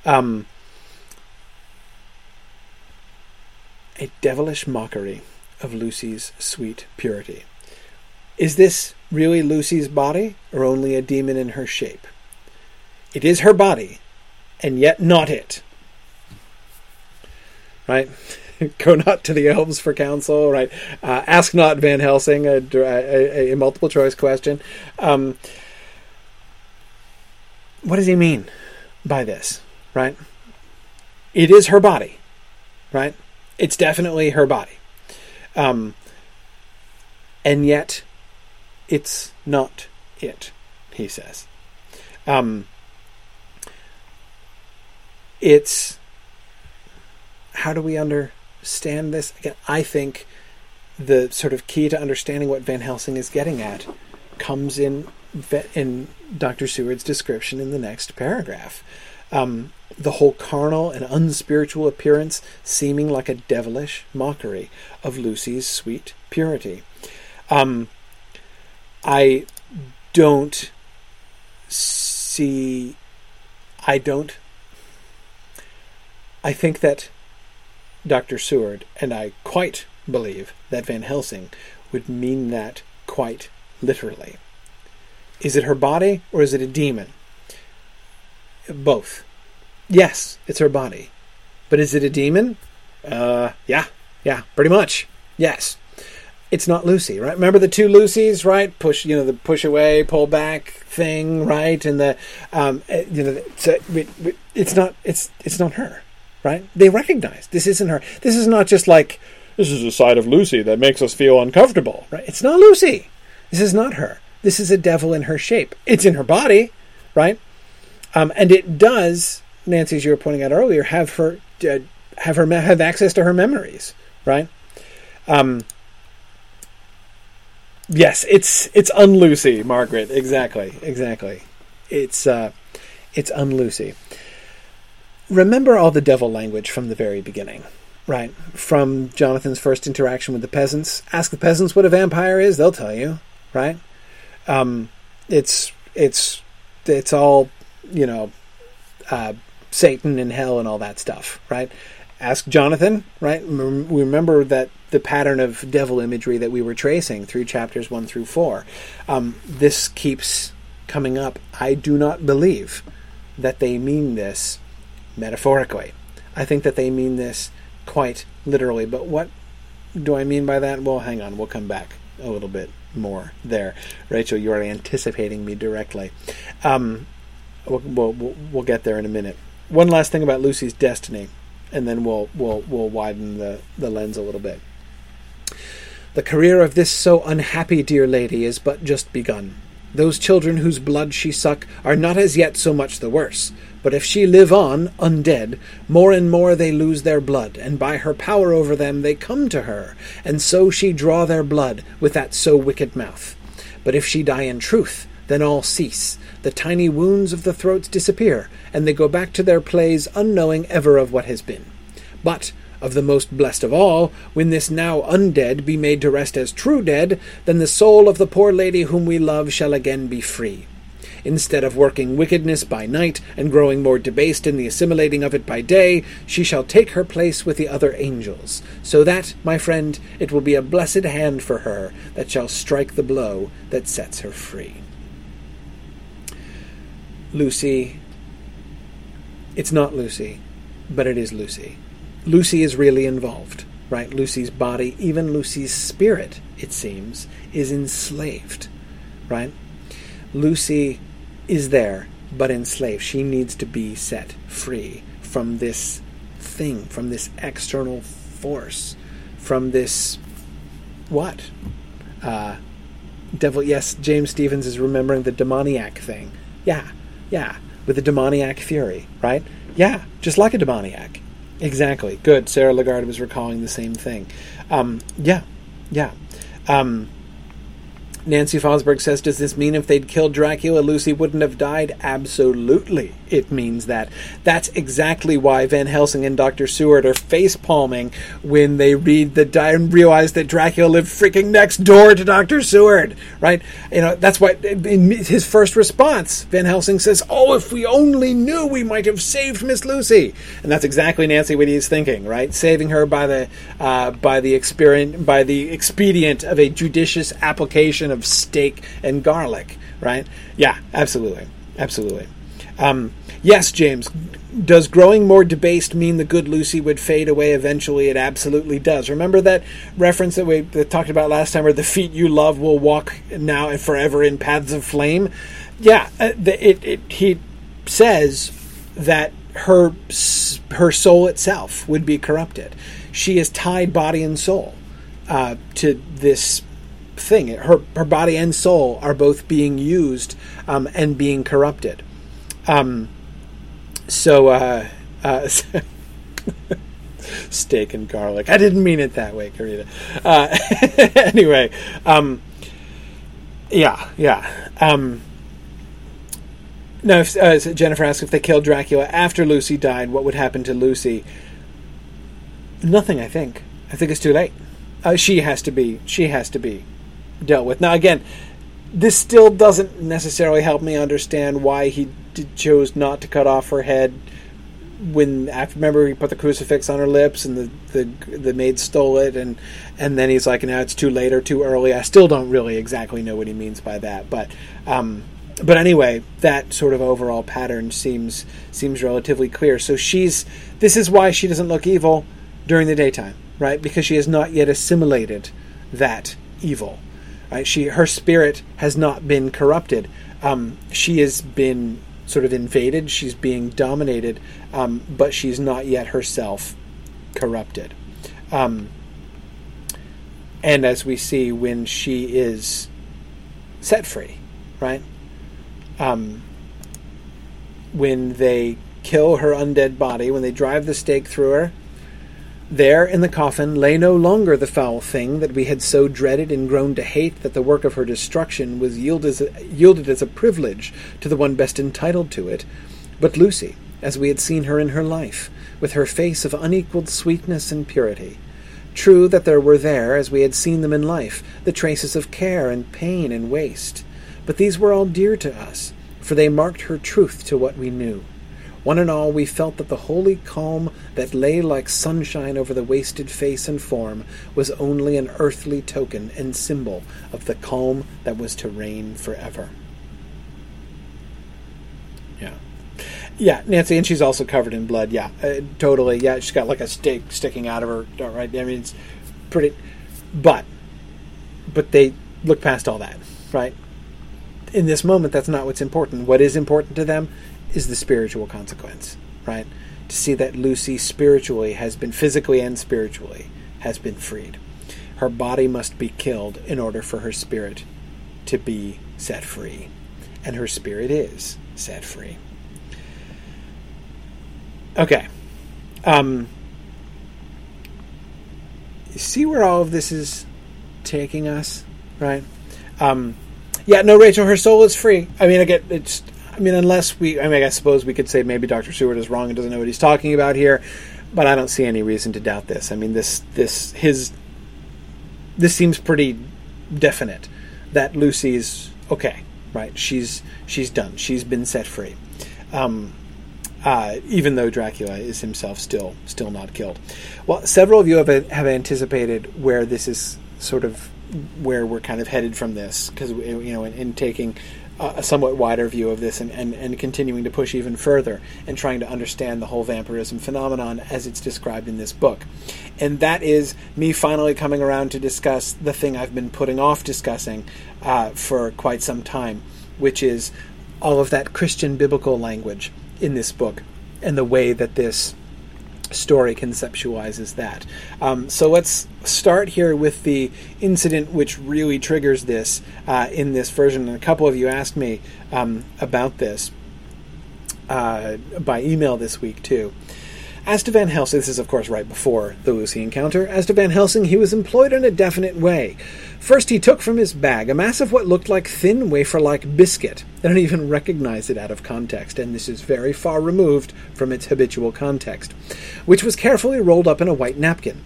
Um, a devilish mockery of Lucy's sweet purity. Is this really Lucy's body or only a demon in her shape? It is her body, and yet not it. Right? Go not to the elves for counsel, right? Uh, ask not Van Helsing, a, a, a multiple choice question. Um, what does he mean by this, right? It is her body, right? It's definitely her body. Um, and yet, it's not it, he says. Um, it's how do we understand this? Again, I think the sort of key to understanding what Van Helsing is getting at comes in in Dr. Seward's description in the next paragraph. Um, the whole carnal and unspiritual appearance seeming like a devilish mockery of Lucy's sweet purity. Um, I don't see. I don't. I think that Dr. Seward, and I quite believe that Van Helsing would mean that quite literally. Is it her body or is it a demon? Both. Yes, it's her body. But is it a demon? Uh, yeah, yeah, pretty much. Yes. It's not Lucy, right? Remember the two Lucys, right? Push, you know, the push away, pull back thing, right? And the, um, eh, you know, it's, it's not, it's, it's not her, right? They recognize this isn't her. This is not just like this is a side of Lucy that makes us feel uncomfortable, right? It's not Lucy. This is not her. This is a devil in her shape. It's in her body, right? Um, and it does, Nancy, as you were pointing out earlier, have her uh, have her have access to her memories, right? Um, yes, it's it's unlucy, Margaret. Exactly, exactly. It's uh, it's unlucy. Remember all the devil language from the very beginning, right? From Jonathan's first interaction with the peasants. Ask the peasants what a vampire is; they'll tell you, right? Um, it's it's it's all you know, uh, Satan and hell and all that stuff, right? Ask Jonathan, right? We remember that the pattern of devil imagery that we were tracing through chapters one through four. Um, this keeps coming up. I do not believe that they mean this metaphorically. I think that they mean this quite literally. But what do I mean by that? Well, hang on, we'll come back a little bit more there. Rachel, you are anticipating me directly. Um, we'll, we'll, we'll get there in a minute. One last thing about Lucy's destiny, and then we'll we'll we'll widen the, the lens a little bit. The career of this so unhappy dear lady is but just begun. Those children whose blood she suck are not as yet so much the worse, but if she live on, undead, more and more they lose their blood, and by her power over them they come to her, and so she draw their blood with that so wicked mouth. But if she die in truth, then all cease, the tiny wounds of the throats disappear, and they go back to their plays unknowing ever of what has been. But of the most blessed of all, when this now undead be made to rest as true dead, then the soul of the poor lady whom we love shall again be free. Instead of working wickedness by night and growing more debased in the assimilating of it by day, she shall take her place with the other angels, so that, my friend, it will be a blessed hand for her that shall strike the blow that sets her free. Lucy, it's not Lucy, but it is Lucy. Lucy is really involved, right? Lucy's body, even Lucy's spirit, it seems, is enslaved, right? Lucy is there, but enslaved. She needs to be set free from this thing, from this external force, from this what? Uh, devil. Yes, James Stevens is remembering the demoniac thing. Yeah, yeah, with the demoniac fury, right? Yeah, just like a demoniac. Exactly. Good. Sarah Lagarde was recalling the same thing. Um, yeah, yeah. Um, Nancy Fosberg says, Does this mean if they'd killed Dracula, Lucy wouldn't have died? Absolutely, it means that. That's exactly why Van Helsing and Dr. Seward are face palming when they read the die and realize that Dracula lived freaking next door to Dr. Seward, right? You know, that's in his first response, Van Helsing says, Oh, if we only knew, we might have saved Miss Lucy. And that's exactly Nancy what he's thinking, right? Saving her by the, uh, by the experience, by the expedient of a judicious application of stake and garlic, right? Yeah, absolutely, absolutely. Um, yes, James. Does growing more debased mean the good Lucy would fade away eventually? It absolutely does. Remember that reference that we that talked about last time, where the feet you love will walk now and forever in paths of flame. Yeah, uh, it, it, he says that her her soul itself would be corrupted. She is tied body and soul uh, to this thing. Her her body and soul are both being used um, and being corrupted. Um, so, uh, uh, steak and garlic. I didn't mean it that way, Karita. Uh, anyway, um, yeah, yeah. Um, now, if, uh, Jennifer asked if they killed Dracula after Lucy died, what would happen to Lucy? Nothing, I think. I think it's too late. Uh, she has to be. She has to be dealt with. Now, again, this still doesn't necessarily help me understand why he did, chose not to cut off her head when after remember he put the crucifix on her lips and the, the the maid stole it and and then he's like now it's too late or too early. I still don't really exactly know what he means by that but um but anyway that sort of overall pattern seems seems relatively clear. So she's this is why she doesn't look evil during the daytime right? Because she has not yet assimilated that evil right she her spirit has not been corrupted um, she has been sort of invaded. She's being dominated, um, but she's not yet herself corrupted. Um, and as we see when she is set free, right? Um, when they kill her undead body, when they drive the stake through her, there in the coffin lay no longer the foul thing that we had so dreaded and grown to hate that the work of her destruction was yielded as a, yielded as a privilege to the one best entitled to it, but Lucy, as we had seen her in her life, with her face of unequalled sweetness and purity. True that there were there, as we had seen them in life, the traces of care and pain and waste, but these were all dear to us, for they marked her truth to what we knew. One and all, we felt that the holy calm that lay like sunshine over the wasted face and form was only an earthly token and symbol of the calm that was to reign forever. Yeah. Yeah, Nancy, and she's also covered in blood. Yeah, uh, totally. Yeah, she's got like a stake sticking out of her. Right. I mean, it's pretty. But, but they look past all that, right? In this moment, that's not what's important. What is important to them is the spiritual consequence, right? To see that Lucy spiritually has been, physically and spiritually, has been freed. Her body must be killed in order for her spirit to be set free. And her spirit is set free. Okay. Um, you see where all of this is taking us, right? Um, yeah, no, Rachel, her soul is free. I mean, get it's I mean, unless we, I mean, I suppose we could say maybe Dr. Seward is wrong and doesn't know what he's talking about here, but I don't see any reason to doubt this. I mean, this, this, his, this seems pretty definite that Lucy's okay, right? She's, she's done. She's been set free. Um, uh, even though Dracula is himself still still not killed. Well, several of you have have anticipated where this is sort of where we're kind of headed from this because you know in, in, taking a somewhat wider view of this and, and, and continuing to push even further and trying to understand the whole vampirism phenomenon as it's described in this book. And that is me finally coming around to discuss the thing I've been putting off discussing uh, for quite some time, which is all of that Christian biblical language in this book and the way that this story conceptualizes that. Um, so let's start here with the incident which really triggers this uh, in this version. And a couple of you asked me um, about this uh, by email this week, too. As to Van Helsing, this is of course right before the Lucy encounter. As to Van Helsing, he was employed in a definite way. First, he took from his bag a mass of what looked like thin wafer like biscuit. I don't even recognize it out of context, and this is very far removed from its habitual context, which was carefully rolled up in a white napkin.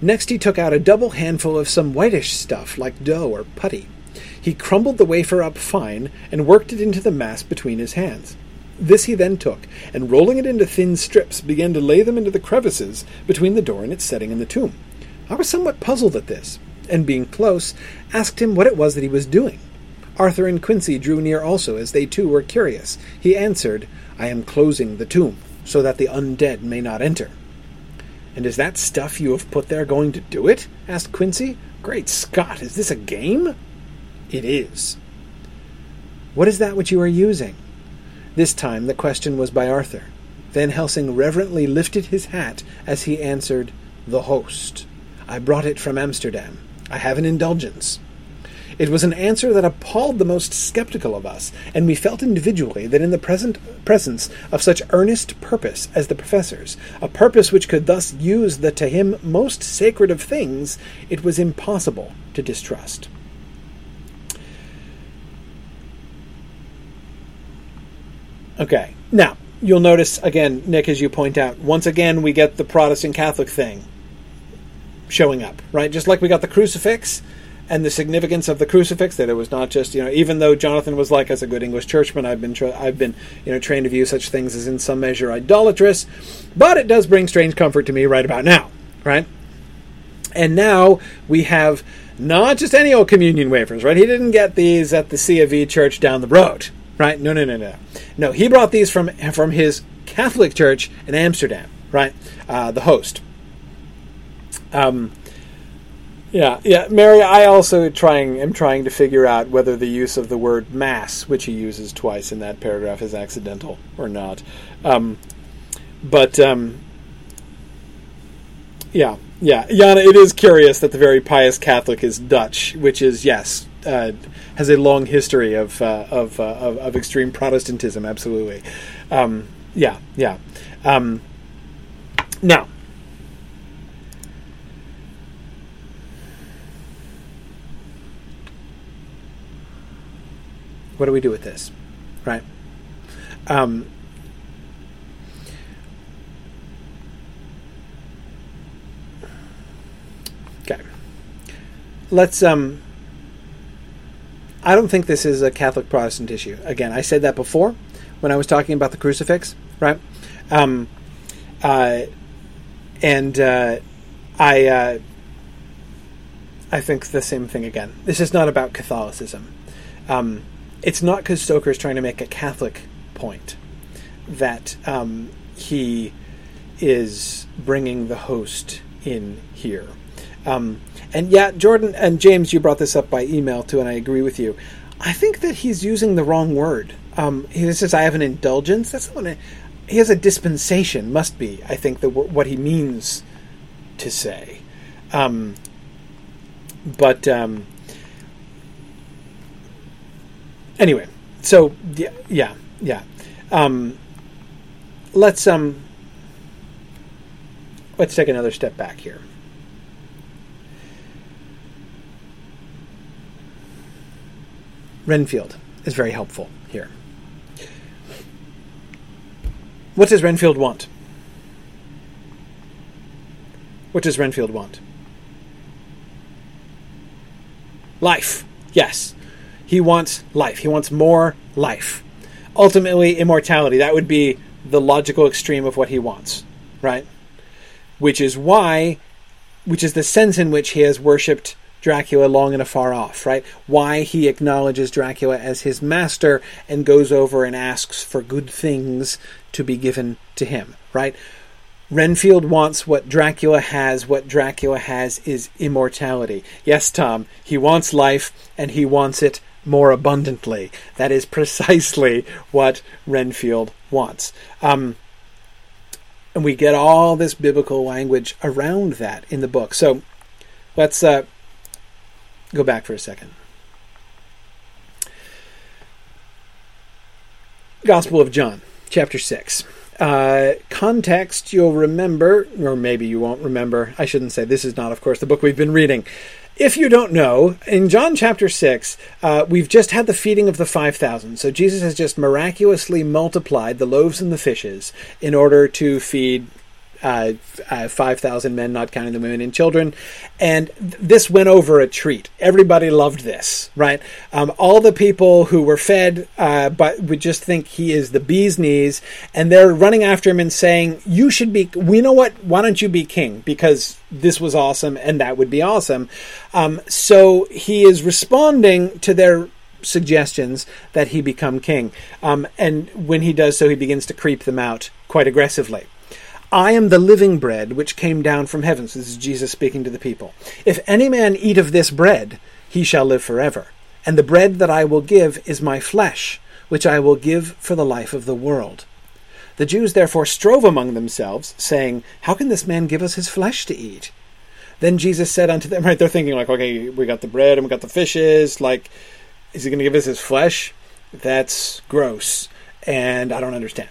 Next, he took out a double handful of some whitish stuff like dough or putty. He crumbled the wafer up fine and worked it into the mass between his hands. This he then took, and rolling it into thin strips, began to lay them into the crevices between the door and its setting in the tomb. I was somewhat puzzled at this. and being close, asked him what it was that he was doing. Arthur and Quincey drew near also, as they too were curious. He answered, I am closing the tomb, so that the undead may not enter. And is that stuff you have put there going to do it? asked Quincey. Great Scott, is this a game? It is. What is that which you are using? This time the question was by Arthur. Van Helsing reverently lifted his hat as he answered, The host. I brought it from Amsterdam. I have an indulgence. It was an answer that appalled the most skeptical of us, and we felt individually that in the present presence of such earnest purpose as the professor's, a purpose which could thus use the to him most sacred of things, it was impossible to distrust. Okay, now you'll notice again, Nick, as you point out, once again we get the Protestant Catholic thing showing up, right? Just like we got the crucifix and the significance of the crucifix that it was not just you know even though Jonathan was like as a good English churchman I've been tra- I've been you know trained to view such things as in some measure idolatrous but it does bring strange comfort to me right about now right? And now we have not just any old communion wafers right? He didn't get these at the C of E church down the road right no no no no no he brought these from from his Catholic church in Amsterdam right uh, the host um yeah, yeah, Mary. I also trying am trying to figure out whether the use of the word mass, which he uses twice in that paragraph, is accidental or not. Um, but um, yeah, yeah, Jana. It is curious that the very pious Catholic is Dutch, which is yes, uh, has a long history of uh, of, uh, of, of extreme Protestantism. Absolutely. Um, yeah, yeah. Um, now What do we do with this? Right? Um, okay. Let's. Um, I don't think this is a Catholic Protestant issue. Again, I said that before when I was talking about the crucifix, right? Um, uh, and uh, I. Uh, I think the same thing again. This is not about Catholicism. Um, it's not because Stoker is trying to make a Catholic point that um, he is bringing the host in here. Um, and yeah, Jordan and James, you brought this up by email too, and I agree with you. I think that he's using the wrong word. Um, he says, "I have an indulgence." That's not what he has a dispensation. Must be, I think, the what he means to say. Um, but um, anyway, so yeah, yeah, yeah. Um, let's um, let's take another step back here. Renfield is very helpful here. What does Renfield want? What does Renfield want? Life. Yes. He wants life. He wants more life. Ultimately, immortality. That would be the logical extreme of what he wants, right? Which is why, which is the sense in which he has worshipped Dracula long and afar off, right? Why he acknowledges Dracula as his master and goes over and asks for good things to be given to him, right? Renfield wants what Dracula has. What Dracula has is immortality. Yes, Tom, he wants life and he wants it more abundantly. That is precisely what Renfield wants. Um, and we get all this biblical language around that in the book. So let's uh, go back for a second. Gospel of John, chapter 6. Uh, context, you'll remember, or maybe you won't remember. I shouldn't say this is not, of course, the book we've been reading. If you don't know, in John chapter 6, uh, we've just had the feeding of the 5,000. So Jesus has just miraculously multiplied the loaves and the fishes in order to feed uh, uh, 5,000 men, not counting the women and children. And th- this went over a treat. Everybody loved this, right? Um, all the people who were fed uh, but would just think he is the bee's knees, and they're running after him and saying, You should be, we know what, why don't you be king? Because this was awesome and that would be awesome. Um, so he is responding to their suggestions that he become king. Um, and when he does so, he begins to creep them out quite aggressively. I am the living bread which came down from heaven. So this is Jesus speaking to the people. If any man eat of this bread, he shall live forever. And the bread that I will give is my flesh, which I will give for the life of the world. The Jews therefore strove among themselves, saying, How can this man give us his flesh to eat? Then Jesus said unto them, right, they're thinking like, okay, we got the bread and we got the fishes, like, is he going to give us his flesh? That's gross. And I don't understand.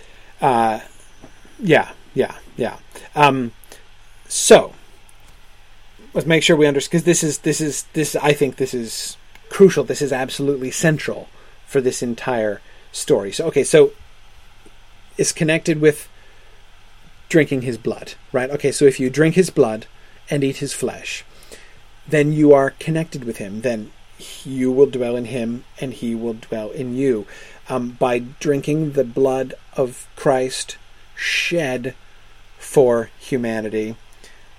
uh, yeah, yeah, yeah. Um, so let's make sure we understand because this is this is this. I think this is crucial. This is absolutely central for this entire story. So okay, so it's connected with drinking his blood, right? Okay, so if you drink his blood and eat his flesh, then you are connected with him. Then you will dwell in him and he will dwell in you um, by drinking the blood of Christ shed for humanity,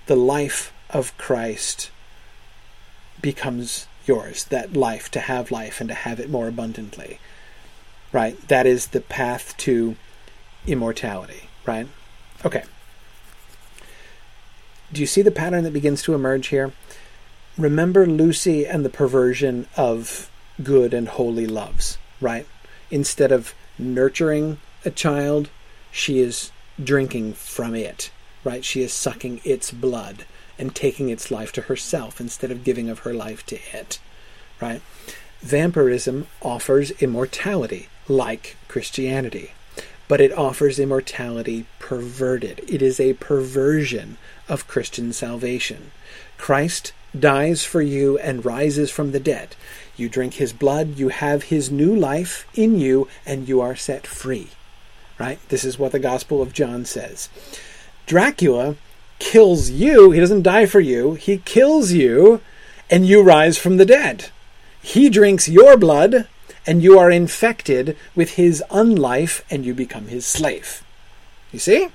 the life of Christ becomes yours. That life, to have life and to have it more abundantly. Right? That is the path to immortality. Right? Okay. Do you see the pattern that begins to emerge here? Remember Lucy and the perversion of good and holy loves, right? Instead of nurturing a child, she is drinking from it, right? She is sucking its blood and taking its life to herself instead of giving of her life to it, right? Vampirism offers immortality like Christianity, but it offers immortality perverted. It is a perversion of Christian salvation. Christ dies for you and rises from the dead. You drink his blood, you have his new life in you, and you are set free. Right? This is what the Gospel of John says. Dracula kills you, he doesn't die for you, he kills you, and you rise from the dead. He drinks your blood, and you are infected with his unlife, and you become his slave. You see?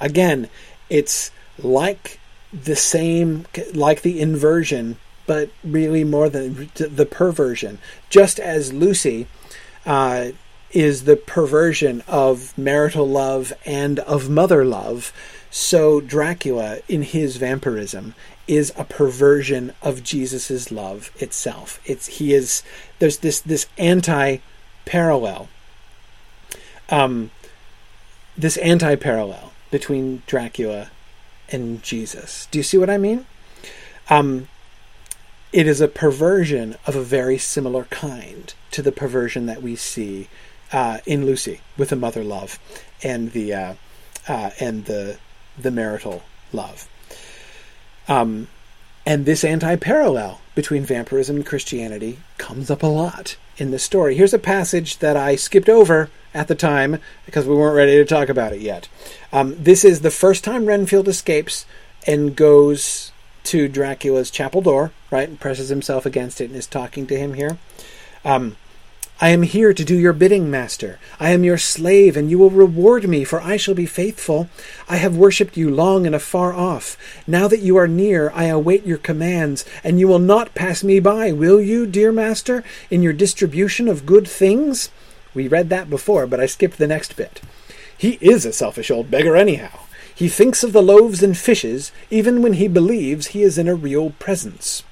Again, it's like the same, like the inversion but really more than the perversion. Just as Lucy uh, is the perversion of marital love and of mother love, so Dracula, in his vampirism, is a perversion of Jesus's love itself. It's he is there's this this anti parallel, um, this anti parallel between Dracula and Jesus. Do you see what I mean? Um, it is a perversion of a very similar kind to the perversion that we see uh, in Lucy with the mother love and the uh, uh, and the the marital love. Um, and this anti-parallel between vampirism and Christianity comes up a lot in this story. Here's a passage that I skipped over at the time because we weren't ready to talk about it yet. Um, this is the first time Renfield escapes and goes to Dracula's chapel door, right, and presses himself against it and is talking to him here. Um, I am here to do your bidding, master. I am your slave, and you will reward me, for I shall be faithful. I have worshipped you long and afar off. Now that you are near, I await your commands, and you will not pass me by, will you, dear master, in your distribution of good things? We read that before, but I skipped the next bit. He is a selfish old beggar, anyhow. He thinks of the loaves and fishes even when he believes he is in a real presence,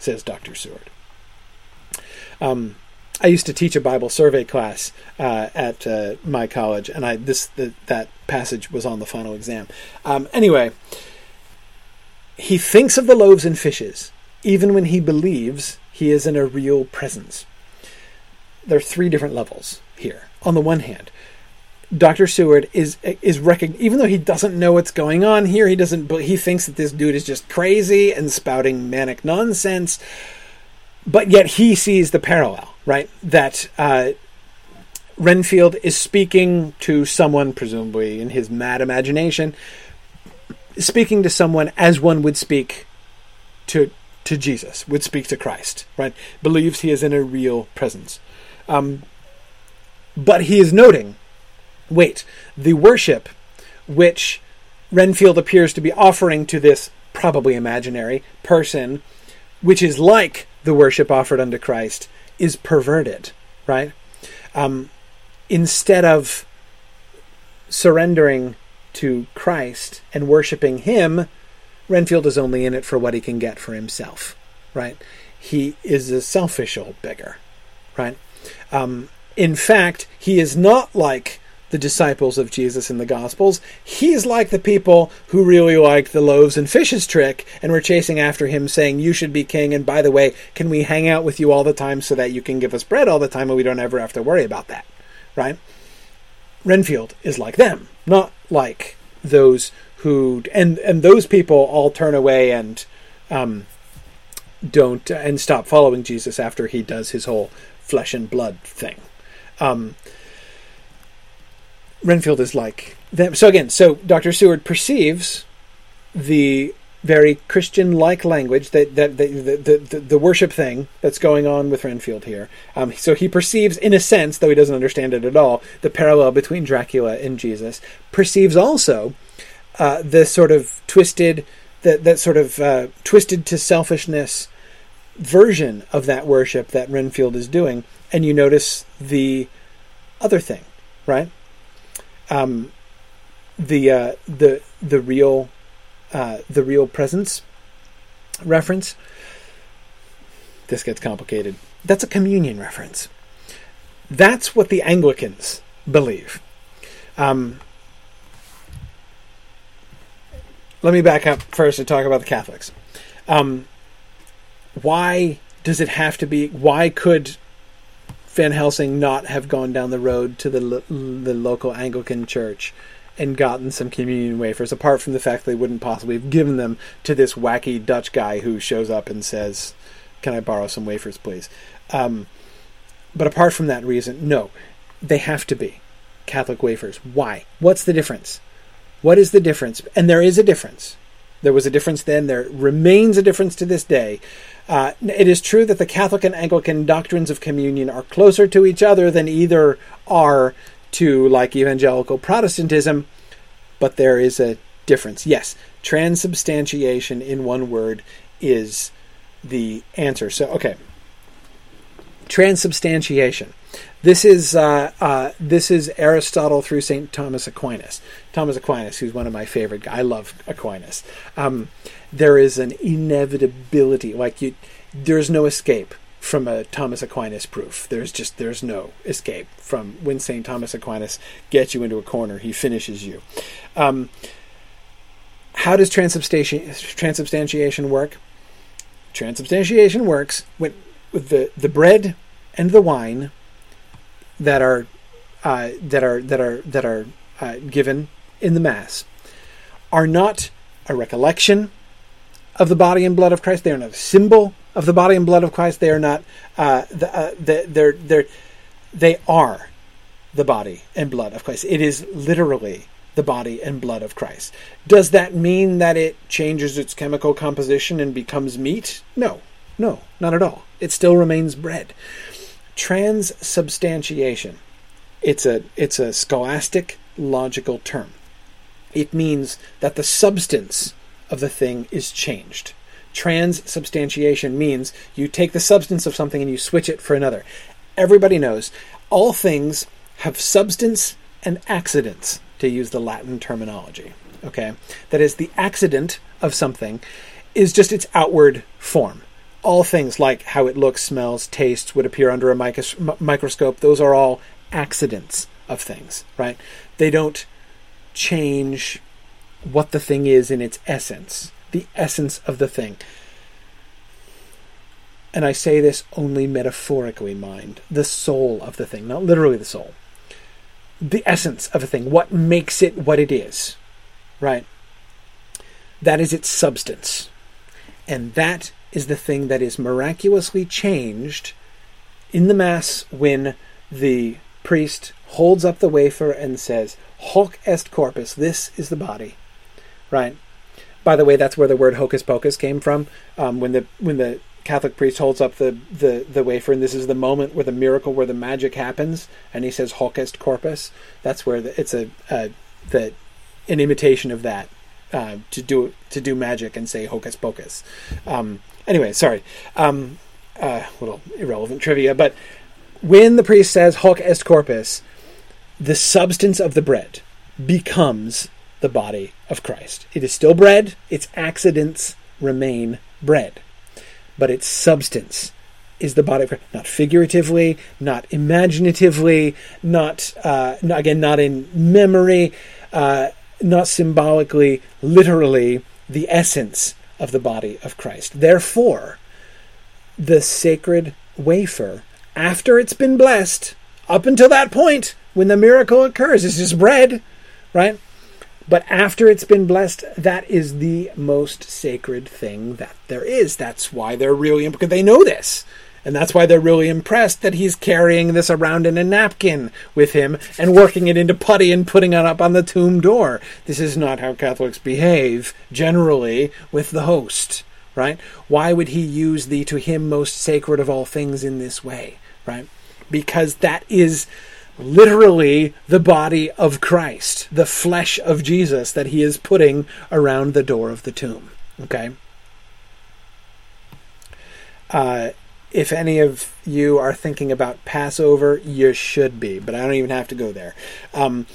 says Dr. Seward. Um, I used to teach a Bible survey class uh, at uh, my college, and I this the, that passage was on the final exam. Um, anyway, he thinks of the loaves and fishes even when he believes he is in a real presence. There are three different levels here. On the one hand, Dr. Seward is is even though he doesn't know what's going on here, he doesn't but he thinks that this dude is just crazy and spouting manic nonsense. But yet he sees the parallel, right? That uh, Renfield is speaking to someone, presumably in his mad imagination, speaking to someone as one would speak to to Jesus, would speak to Christ, right? Believes he is in a real presence. Um, but he is noting wait, the worship which Renfield appears to be offering to this probably imaginary person, which is like the worship offered unto Christ, is perverted, right? Um, instead of surrendering to Christ and worshiping Him, Renfield is only in it for what he can get for himself, right? He is a selfish old beggar, right? Um, in fact, he is not like the disciples of Jesus in the Gospels. He's like the people who really liked the loaves and fishes trick and were chasing after him, saying, You should be king. And by the way, can we hang out with you all the time so that you can give us bread all the time and we don't ever have to worry about that? Right? Renfield is like them, not like those who and and those people all turn away and um, don't and stop following Jesus after he does his whole flesh and blood thing. Um, Renfield is like them. So again, so Dr. Seward perceives the very Christian-like language that that the the, the, the worship thing that's going on with Renfield here. Um, so he perceives, in a sense, though he doesn't understand it at all, the parallel between Dracula and Jesus. Perceives also uh, the sort of twisted, that that sort of uh, twisted to selfishness version of that worship that Renfield is doing, and you notice the other thing, right? Um, the uh, the the real uh, the real presence reference. This gets complicated. That's a communion reference. That's what the Anglicans believe. Um, let me back up first and talk about the Catholics. Um, why does it have to be? Why could Van Helsing not have gone down the road to the the local Anglican church and gotten some communion wafers? Apart from the fact they wouldn't possibly have given them to this wacky Dutch guy who shows up and says, "Can I borrow some wafers, please?" Um, but apart from that reason, no, they have to be Catholic wafers. Why? What's the difference? What is the difference? And there is a difference. There was a difference then. There remains a difference to this day. Uh, it is true that the Catholic and Anglican doctrines of communion are closer to each other than either are to, like, evangelical Protestantism, but there is a difference. Yes, transubstantiation in one word is the answer. So, okay. Transubstantiation. This is uh, uh, this is Aristotle through Saint Thomas Aquinas. Thomas Aquinas, who's one of my favorite. I love Aquinas. Um, there is an inevitability, like you, there's no escape from a Thomas Aquinas proof. There's just there's no escape from when Saint Thomas Aquinas gets you into a corner. He finishes you. Um, how does transubstantiation, transubstantiation work? Transubstantiation works when with the the bread and the wine that are uh, that are that are that are uh, given in the mass are not a recollection of the body and blood of Christ. They are not a symbol of the body and blood of Christ. They are not. Uh, the, uh, the, they're, they're, they are the body and blood of Christ. It is literally the body and blood of Christ. Does that mean that it changes its chemical composition and becomes meat? No, no, not at all. It still remains bread transubstantiation. It's a it's a scholastic logical term. It means that the substance of the thing is changed. Transubstantiation means you take the substance of something and you switch it for another. Everybody knows all things have substance and accidents, to use the Latin terminology. Okay? That is, the accident of something is just its outward form all things like how it looks, smells, tastes, would appear under a microscope, those are all accidents of things, right? They don't change what the thing is in its essence, the essence of the thing. And I say this only metaphorically, mind, the soul of the thing, not literally the soul. The essence of a thing, what makes it what it is, right? That is its substance. And that is the thing that is miraculously changed in the Mass when the priest holds up the wafer and says, Hoc est corpus, this is the body. Right? By the way, that's where the word hocus pocus came from. Um, when the when the Catholic priest holds up the, the, the wafer, and this is the moment where the miracle, where the magic happens, and he says "Hoc est corpus." That's where the, it's a uh, the an imitation of that uh, to do to do magic and say "Hocus pocus." Um, anyway, sorry, um, uh, little irrelevant trivia, but when the priest says "Hoc est corpus," the substance of the bread becomes the body of Christ. It is still bread; its accidents remain bread but its substance is the body of Christ. Not figuratively, not imaginatively, not, uh, not again, not in memory, uh, not symbolically, literally, the essence of the body of Christ. Therefore, the sacred wafer, after it's been blessed, up until that point, when the miracle occurs, is just bread, right? But after it's been blessed, that is the most sacred thing that there is. That's why they're really because they know this. And that's why they're really impressed that he's carrying this around in a napkin with him and working it into putty and putting it up on the tomb door. This is not how Catholics behave generally with the host, right? Why would he use the to him most sacred of all things in this way, right? Because that is literally the body of Christ, the flesh of Jesus that he is putting around the door of the tomb. Okay? Uh, if any of you are thinking about Passover, you should be, but I don't even have to go there. Um,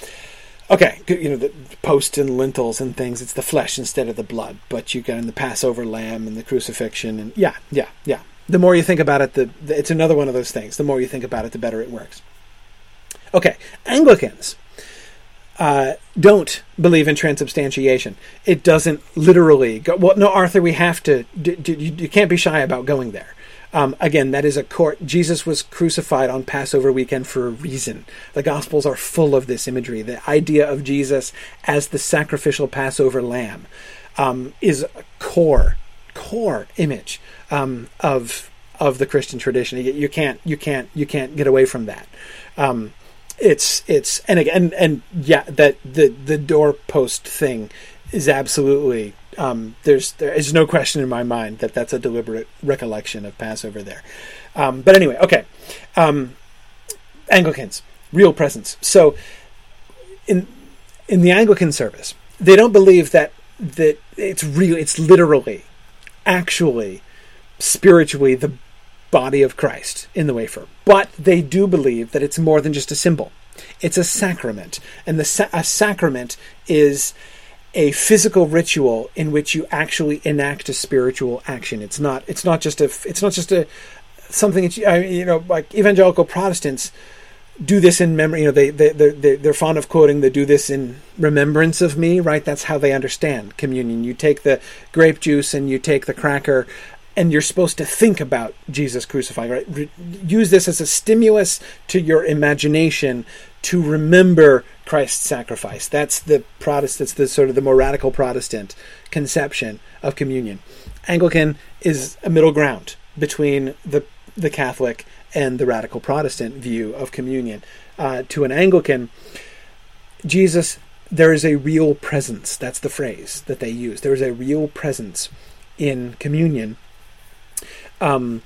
okay, you know, the post and lintels and things, it's the flesh instead of the blood, but you got in the Passover lamb and the crucifixion, and yeah, yeah, yeah. The more you think about it, the it's another one of those things. The more you think about it, the better it works. Okay, Anglicans uh, don't believe in transubstantiation. It doesn't literally go. Well, no, Arthur, we have to. D- d- you, can't be shy about going there. Um, again, that is a court. Jesus was crucified on Passover weekend for a reason. The Gospels are full of this imagery. The idea of Jesus as the sacrificial Passover lamb um, is a core, core image um, of of the Christian tradition. You, you, can't, you can't, you can't get away from that. It's it's and again and, and yeah that the the doorpost thing is absolutely um, there's there is no question in my mind that that's a deliberate recollection of Passover there. Um, but anyway, okay, um, Anglicans real presence. So in in the Anglican service, they don't believe that that it's real. It's literally, actually, spiritually the body of Christ in the wafer. But they do believe that it's more than just a symbol. It's a sacrament. And the sa- a sacrament is a physical ritual in which you actually enact a spiritual action. It's not it's not just a it's not just a something that you, I you know like evangelical Protestants do this in memory. You know, they they they they're fond of quoting. They do this in remembrance of me. Right? That's how they understand communion. You take the grape juice and you take the cracker, and you're supposed to think about Jesus crucified. Right? Re- use this as a stimulus to your imagination to remember Christ's sacrifice. That's the Protestant. That's the sort of the more radical Protestant conception of communion. Anglican is a middle ground between the the Catholic and the radical Protestant view of communion. Uh, to an Anglican, Jesus, there is a real presence. That's the phrase that they use. There is a real presence in communion. Um,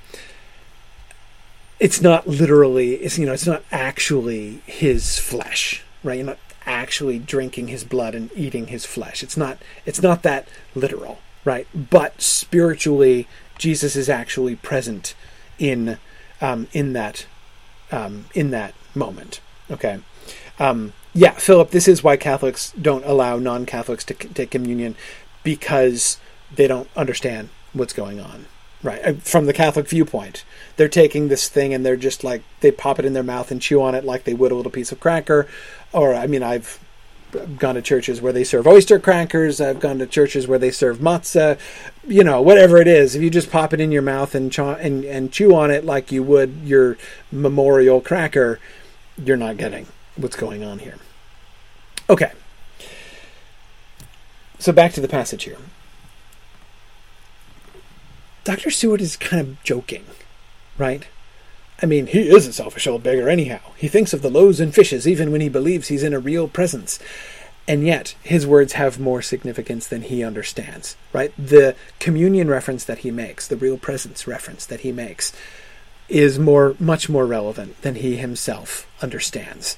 it's not literally. It's you know. It's not actually his flesh, right? You're not actually drinking his blood and eating his flesh. It's not. It's not that literal, right? But spiritually, Jesus is actually present in um, in that um, in that moment. Okay. Um, yeah, Philip, this is why Catholics don't allow non-Catholics to take communion because they don't understand what's going on. Right? Uh, from the Catholic viewpoint, they're taking this thing and they're just like they pop it in their mouth and chew on it like they would a little piece of cracker. Or I mean, I've gone to churches where they serve oyster crackers. I've gone to churches where they serve matzah. You know, whatever it is, if you just pop it in your mouth and chaw- and and chew on it like you would your memorial cracker, you're not getting what's going on here. Okay. So back to the passage here. Dr. Seward is kind of joking, right? I mean, he is a selfish old beggar anyhow. He thinks of the loaves and fishes even when he believes he's in a real presence. And yet, his words have more significance than he understands, right? The communion reference that he makes, the real presence reference that he makes, is more, much more relevant than he himself understands,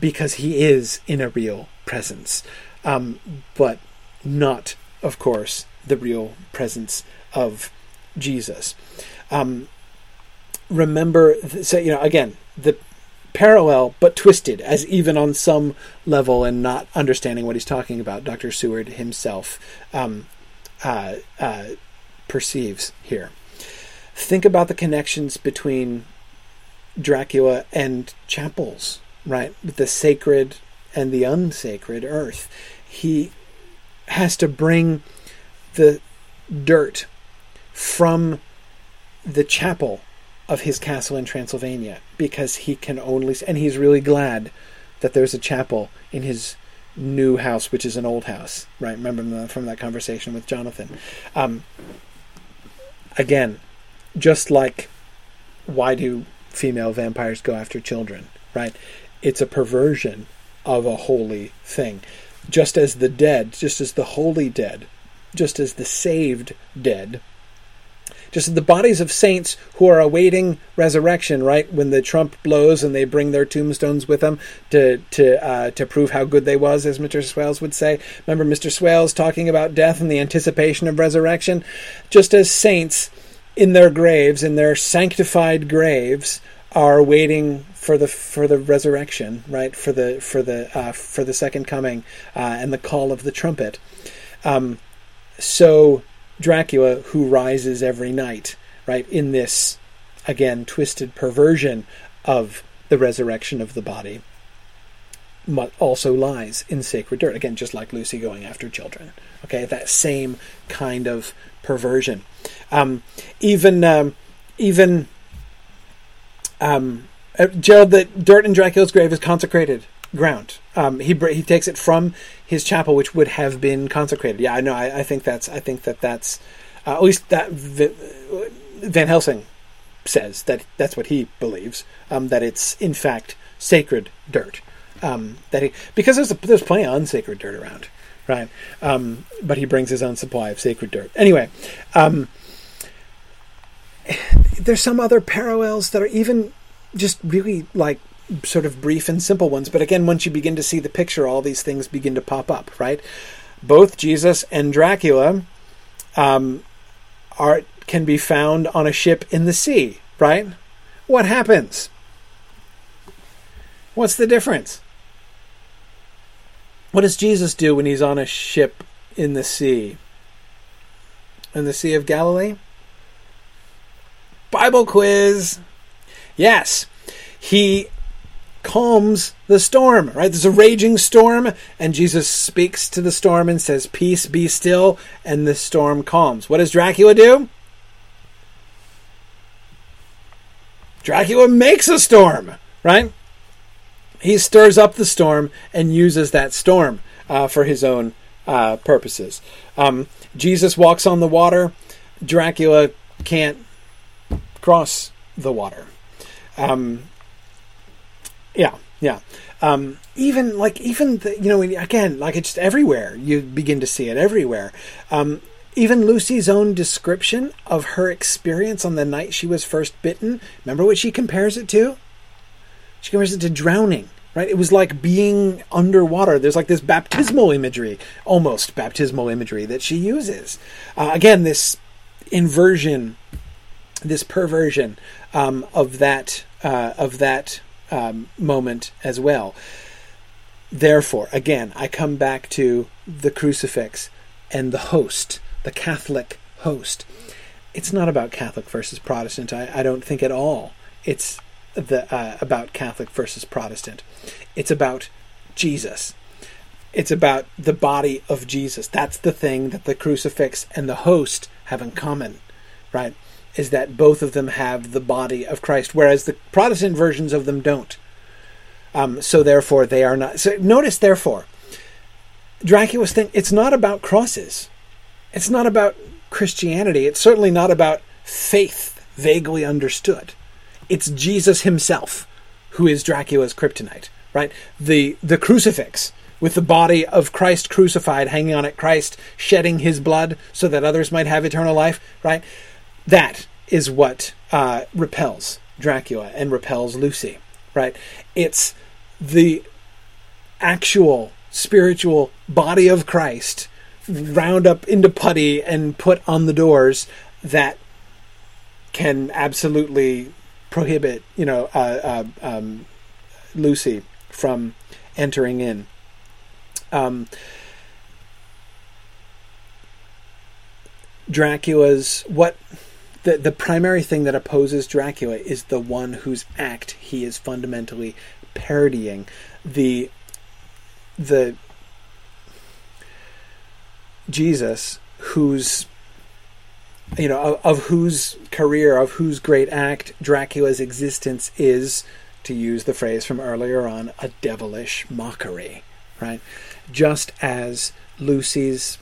because he is in a real presence, um, but not, of course, the real presence of Jesus. Um, remember, so you know, again, the parallel but twisted, as even on some level and not understanding what he's talking about, Dr. Seward himself um, uh, uh, perceives here. Think about the connections between Dracula and chapels, right? The sacred and the unsacred earth. He has to bring the dirt from the chapel of his castle in Transylvania because he can only and he's really glad that there's a chapel in his new house, which is an old house, right? Remember from that conversation with Jonathan. Um, again, just like why do female vampires go after children, right? It's a perversion of a holy thing. Just as the dead, just as the holy dead, just as the saved dead just the bodies of saints who are awaiting resurrection, right? When the trump blows and they bring their tombstones with them to to uh, to prove how good they was, as Mr. Swales would say. Remember Mr. Swales talking about death and the anticipation of resurrection, just as saints in their graves, in their sanctified graves, are waiting for the for the resurrection, right? For the for the uh, for the second coming uh, and the call of the trumpet. Um, so Dracula who rises every night, right? In this, again, twisted perversion of the resurrection of the body, but also lies in sacred dirt. Again, just like Lucy going after children. Okay, that same kind of perversion. Um, even, um, even, um, uh, Gerald, the dirt in Dracula's grave is consecrated ground. Um, he he takes it from his chapel, which would have been consecrated. Yeah, I know. I, think that's. I think that that's uh, at least that Van Helsing says that that's what he believes. Um, that it's in fact sacred dirt. Um, that he because there's a, there's plenty of unsacred dirt around, right? Um, but he brings his own supply of sacred dirt. Anyway, um, there's some other parallels that are even just really like sort of brief and simple ones. But again, once you begin to see the picture, all these things begin to pop up, right? Both Jesus and Dracula um, are can be found on a ship in the sea, right? What happens? What's the difference? What does Jesus do when he's on a ship in the sea? In the Sea of Galilee? Bible quiz. Yes. He calms the storm, right? There's a raging storm, and Jesus speaks to the storm and says, Peace, be still, and the storm calms. What does Dracula do? Dracula makes a storm, right? He stirs up the storm and uses that storm uh, for his own uh, purposes. Um, Jesus walks on the water. Dracula can't cross the water. Um, yeah, yeah. Um, even like even the, you know again like it's everywhere. You begin to see it everywhere. Um, even Lucy's own description of her experience on the night she was first bitten. Remember what she compares it to? She compares it to drowning. Right? It was like being underwater. There's like this baptismal imagery, almost baptismal imagery that she uses. Uh, again, this inversion, this perversion um, of that uh, of that um, moment as well. Therefore, again, I come back to the crucifix and the host, the Catholic host. it's not about Catholic versus Protestant. I, I don't think at all. It's the uh, about Catholic versus Protestant. It's about Jesus. It's about the body of Jesus. That's the thing that the crucifix and the host have in common, right? Is that both of them have the body of Christ, whereas the Protestant versions of them don't. Um, so therefore, they are not. So notice, therefore, Dracula's thing. It's not about crosses. It's not about Christianity. It's certainly not about faith vaguely understood. It's Jesus himself who is Dracula's kryptonite, right? The the crucifix with the body of Christ crucified hanging on it, Christ shedding his blood so that others might have eternal life, right? That is what uh, repels Dracula and repels Lucy, right? It's the actual spiritual body of Christ round up into putty and put on the doors that can absolutely prohibit, you know, uh, uh, um, Lucy from entering in. Um, Dracula's what the the primary thing that opposes Dracula is the one whose act he is fundamentally parodying the the Jesus, whose you know of, of, whose career, of whose great act Dracula's existence is, to use the phrase from earlier on, a devilish mockery, right? Just as Lucy's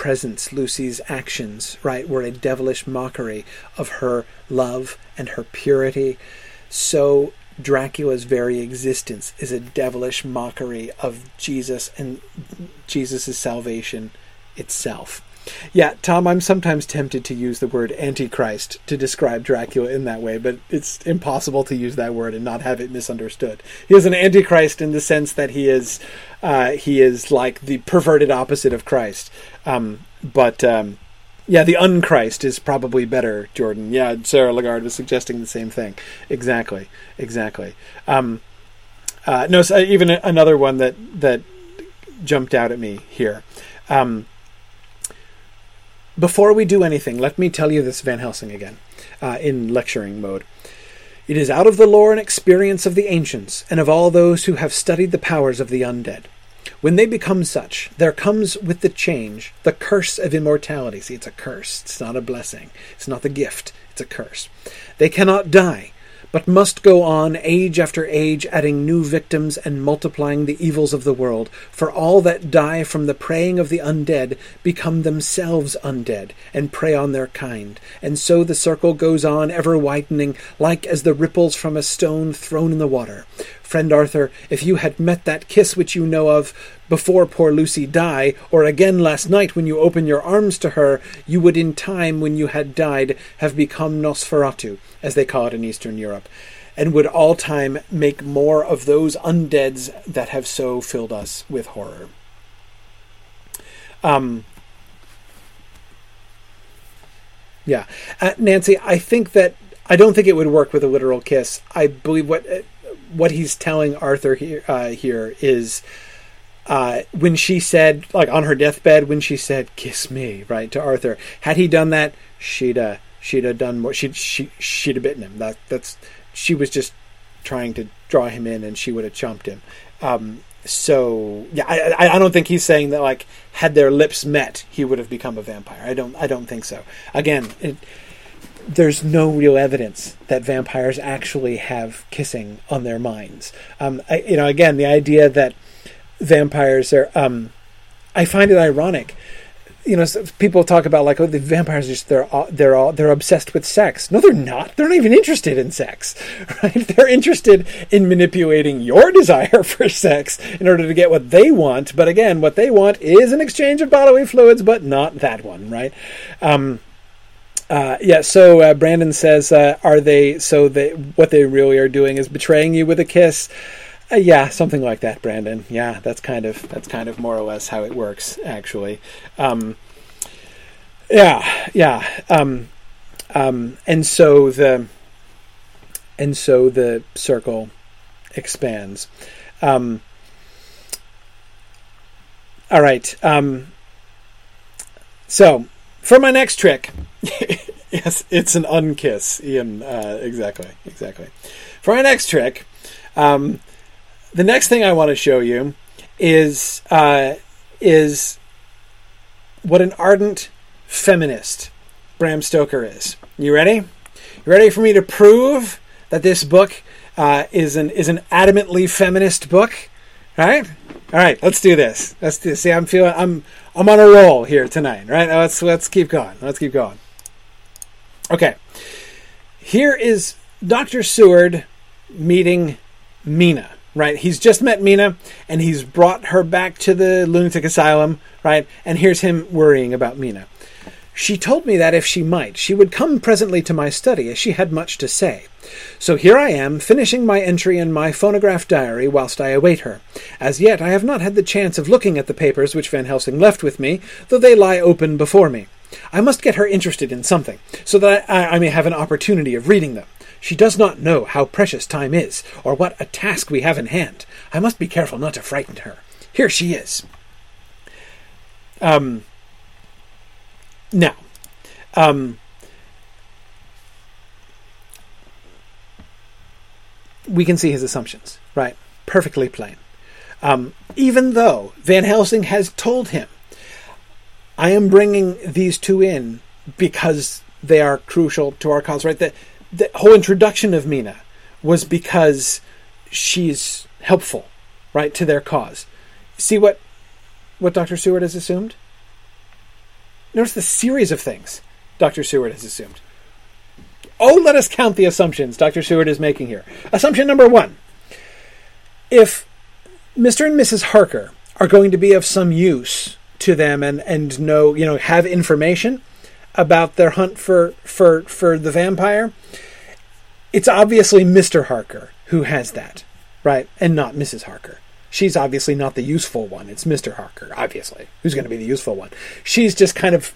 presence, Lucy's actions, right, were a devilish mockery of her love and her purity, so Dracula's very existence is a devilish mockery of Jesus and Jesus' salvation itself. Yeah, Tom, I'm sometimes tempted to use the word antichrist to describe Dracula in that way, but it's impossible to use that word and not have it misunderstood. He is an antichrist in the sense that he is uh, he is like the perverted opposite of Christ. Um, but um, yeah, the unchrist is probably better, Jordan. Yeah, Sarah Lagarde was suggesting the same thing. Exactly, exactly. Um, uh, no, so even another one that that jumped out at me here. Um, before we do anything, let me tell you this Van Helsing again, uh, in lecturing mode. It is out of the lore and experience of the ancients, and of all those who have studied the powers of the undead. When they become such, there comes with the change the curse of immortality. See, it's a curse. It's not a blessing. It's not the gift. It's a curse. They cannot die, but must go on age after age, adding new victims and multiplying the evils of the world. For all that die from the preying of the undead become themselves undead, and prey on their kind. And so the circle goes on, ever widening, like as the ripples from a stone thrown in the water. Friend Arthur, if you had met that kiss which you know of before poor Lucy die, or again last night when you opened your arms to her, you would in time, when you had died, have become Nosferatu, as they call it in Eastern Europe, and would all time make more of those undeads that have so filled us with horror. Um, yeah, uh, Nancy, I think that I don't think it would work with a literal kiss. I believe what what he's telling Arthur here, uh, here is uh, when she said, like on her deathbed, when she said "kiss me," right to Arthur. Had he done that, she'd uh, she'd have done more. She'd she she'd have bitten him. That that's she was just trying to draw him in, and she would have chomped him. Um, so yeah, I, I don't think he's saying that like had their lips met, he would have become a vampire. I don't I don't think so. Again, it, there's no real evidence that vampires actually have kissing on their minds. Um, I, you know, again, the idea that vampires are. Um, I find it ironic. You know, people talk about like, oh, the vampires are just they're all, they're all they're obsessed with sex. No, they're not. They're not even interested in sex, right? They're interested in manipulating your desire for sex in order to get what they want. But again, what they want is an exchange of bodily fluids, but not that one, right? Um, uh, yeah, so uh, Brandon says, uh, "Are they so? They what they really are doing is betraying you with a kiss." Uh, yeah, something like that, Brandon. Yeah, that's kind of that's kind of more or less how it works, actually. Um, yeah, yeah, um, um, and so the and so the circle expands. Um, all right. Um, so for my next trick. yes, it's an unkiss, Ian. Uh, exactly, exactly. For our next trick, um, the next thing I want to show you is uh, is what an ardent feminist Bram Stoker is. You ready? You ready for me to prove that this book uh, is an is an adamantly feminist book? All right, all right. Let's do this. Let's do. See, I'm feeling I'm I'm on a roll here tonight. Right? Let's let's keep going. Let's keep going. Okay. Here is Dr. Seward meeting Mina, right? He's just met Mina and he's brought her back to the lunatic asylum, right? And here's him worrying about Mina. She told me that if she might, she would come presently to my study, as she had much to say. So here I am, finishing my entry in my phonograph diary whilst I await her. As yet I have not had the chance of looking at the papers which Van Helsing left with me, though they lie open before me. I must get her interested in something, so that I, I, may have an opportunity of reading them. She does not know how precious time is, or what a task we have in hand. I must be careful not to frighten her. Here she is. Um, now, um, we can see his assumptions, right? Perfectly plain. Um, even though Van Helsing has told him I am bringing these two in because they are crucial to our cause, right? The, the whole introduction of Mina was because she's helpful, right, to their cause. See what what Dr. Seward has assumed? Notice the series of things Dr. Seward has assumed. Oh, let us count the assumptions Dr. Seward is making here. Assumption number one if Mr. and Mrs. Harker are going to be of some use to them and and know you know have information about their hunt for for for the vampire it's obviously Mr. Harker who has that right and not Mrs. Harker she's obviously not the useful one it's Mr. Harker obviously who's going to be the useful one she's just kind of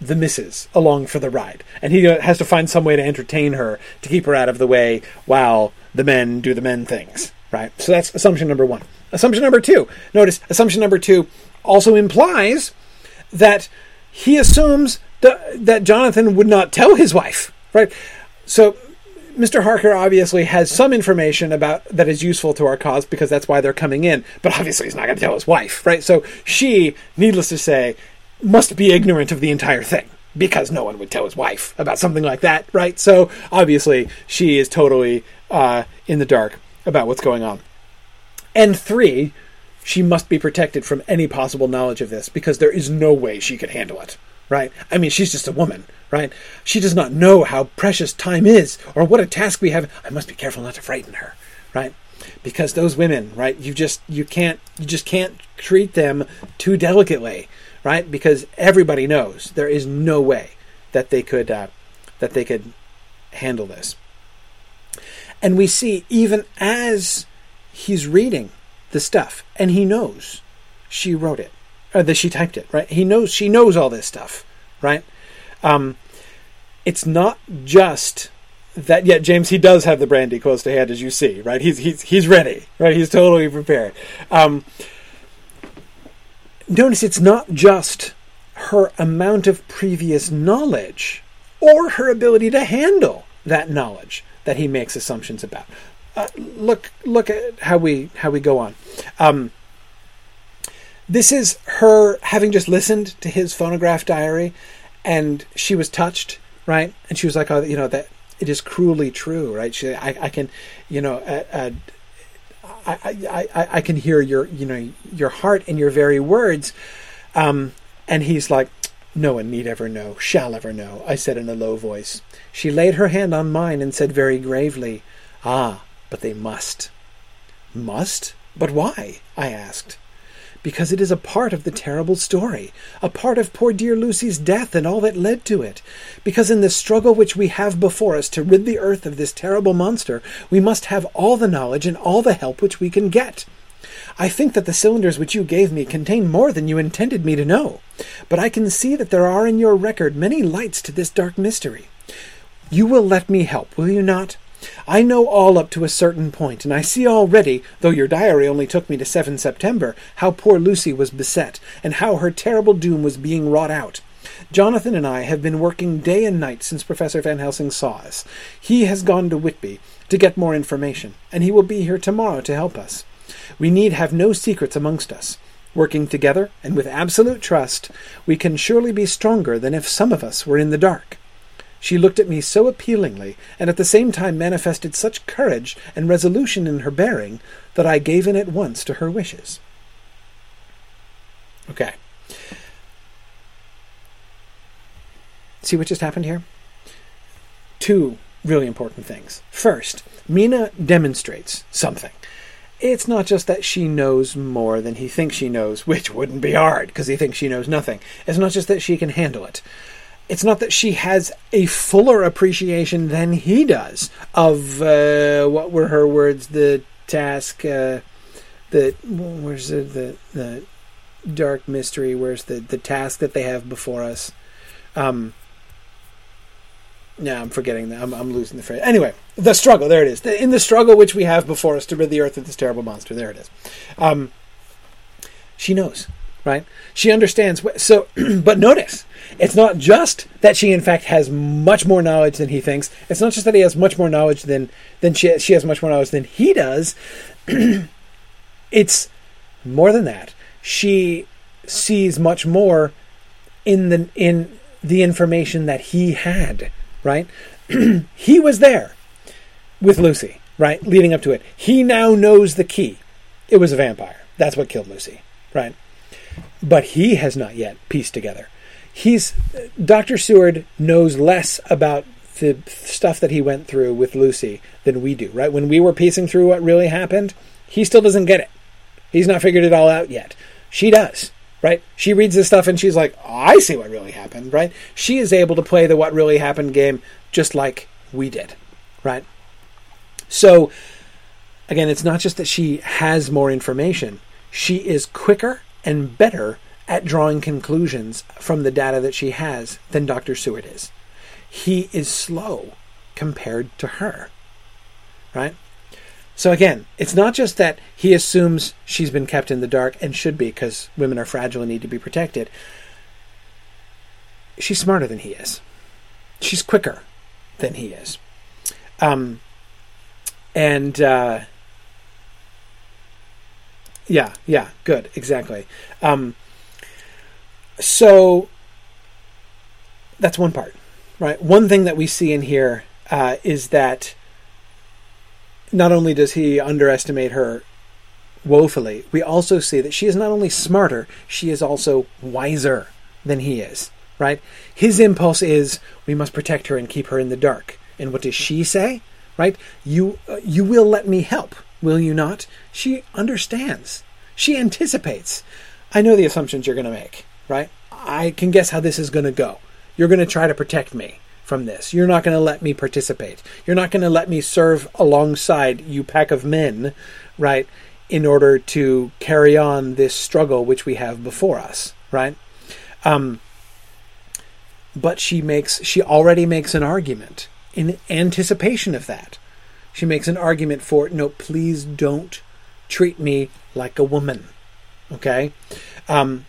the missus along for the ride and he uh, has to find some way to entertain her to keep her out of the way while the men do the men things right so that's assumption number 1 assumption number 2 notice assumption number 2 also implies that he assumes that, that Jonathan would not tell his wife, right? So Mr. Harker obviously has some information about that is useful to our cause because that's why they're coming in, but obviously he's not going to tell his wife, right? So she, needless to say, must be ignorant of the entire thing because no one would tell his wife about something like that, right? So obviously she is totally uh, in the dark about what's going on. And three, she must be protected from any possible knowledge of this because there is no way she could handle it, right? I mean, she's just a woman, right? She does not know how precious time is or what a task we have. I must be careful not to frighten her, right? Because those women, right? You just you can't you just can't treat them too delicately, right? Because everybody knows there is no way that they could uh, that they could handle this. And we see even as he's reading the stuff, and he knows she wrote it, or that she typed it, right? He knows she knows all this stuff, right? Um, it's not just that yet James he does have the brandy close to hand as you see right he's he's he's ready right he's totally prepared um, notice it's not just her amount of previous knowledge or her ability to handle that knowledge that he makes assumptions about uh, look look at how we how we go on. Um, this is her having just listened to his phonograph diary, and she was touched, right? And she was like, "Oh, you know that it is cruelly true, right?" She, I, I can, you know, uh, uh, I, I, I can hear your, you know, your heart in your very words. Um, and he's like, "No one need ever know, shall ever know," I said in a low voice. She laid her hand on mine and said very gravely, "Ah." But they must. Must? But why? I asked. Because it is a part of the terrible story, a part of poor dear Lucy's death and all that led to it. Because in the struggle which we have before us to rid the earth of this terrible monster, we must have all the knowledge and all the help which we can get. I think that the cylinders which you gave me contain more than you intended me to know, but I can see that there are in your record many lights to this dark mystery. You will let me help, will you not? I know all up to a certain point, and I see already, though your diary only took me to 7 September, how poor Lucy was beset, and how her terrible doom was being wrought out. Jonathan and I have been working day and night since Professor Van Helsing saw us. He has gone to Whitby to get more information, and he will be here tomorrow to help us. We need have no secrets amongst us. Working together and with absolute trust, we can surely be stronger than if some of us were in the dark. She looked at me so appealingly, and at the same time manifested such courage and resolution in her bearing, that I gave in at once to her wishes. Okay. See what just happened here? Two really important things. First, Mina demonstrates something. It's not just that she knows more than he thinks she knows, which wouldn't be hard because he thinks she knows nothing. It's not just that she can handle it. It's not that she has a fuller appreciation than he does of uh, what were her words, the task, uh, the where's the, the the dark mystery, where's the the task that they have before us. Um, no, I'm forgetting that. I'm, I'm losing the phrase. Anyway, the struggle. There it is. The, in the struggle which we have before us to rid the earth of this terrible monster. There it is. Um, she knows, right? She understands. So, but notice, it's not just that she, in fact, has much more knowledge than he thinks. It's not just that he has much more knowledge than than she. She has much more knowledge than he does. it's more than that. She sees much more in the in the information that he had right? he was there with Lucy, right? Leading up to it. He now knows the key. It was a vampire. That's what killed Lucy, right? But he has not yet pieced together. He's Dr. Seward knows less about the stuff that he went through with Lucy than we do, right? When we were piecing through what really happened, he still doesn't get it. He's not figured it all out yet. She does right? She reads this stuff and she's like, oh, I see what really happened, right? She is able to play the what really happened game just like we did, right? So, again, it's not just that she has more information, she is quicker and better at drawing conclusions from the data that she has than Dr. Seward is. He is slow compared to her, right? So again, it's not just that he assumes she's been kept in the dark and should be because women are fragile and need to be protected. She's smarter than he is. She's quicker than he is. Um, and uh, yeah, yeah, good, exactly. Um, so that's one part, right? One thing that we see in here uh, is that not only does he underestimate her woefully, we also see that she is not only smarter, she is also wiser than he is, right? His impulse is, we must protect her and keep her in the dark. And what does she say? Right? You, uh, you will let me help, will you not? She understands. She anticipates. I know the assumptions you're going to make, right? I can guess how this is going to go. You're going to try to protect me from this. You're not going to let me participate. You're not going to let me serve alongside you pack of men, right, in order to carry on this struggle which we have before us, right? Um, but she makes she already makes an argument in anticipation of that. She makes an argument for it. no, please don't treat me like a woman. Okay, um,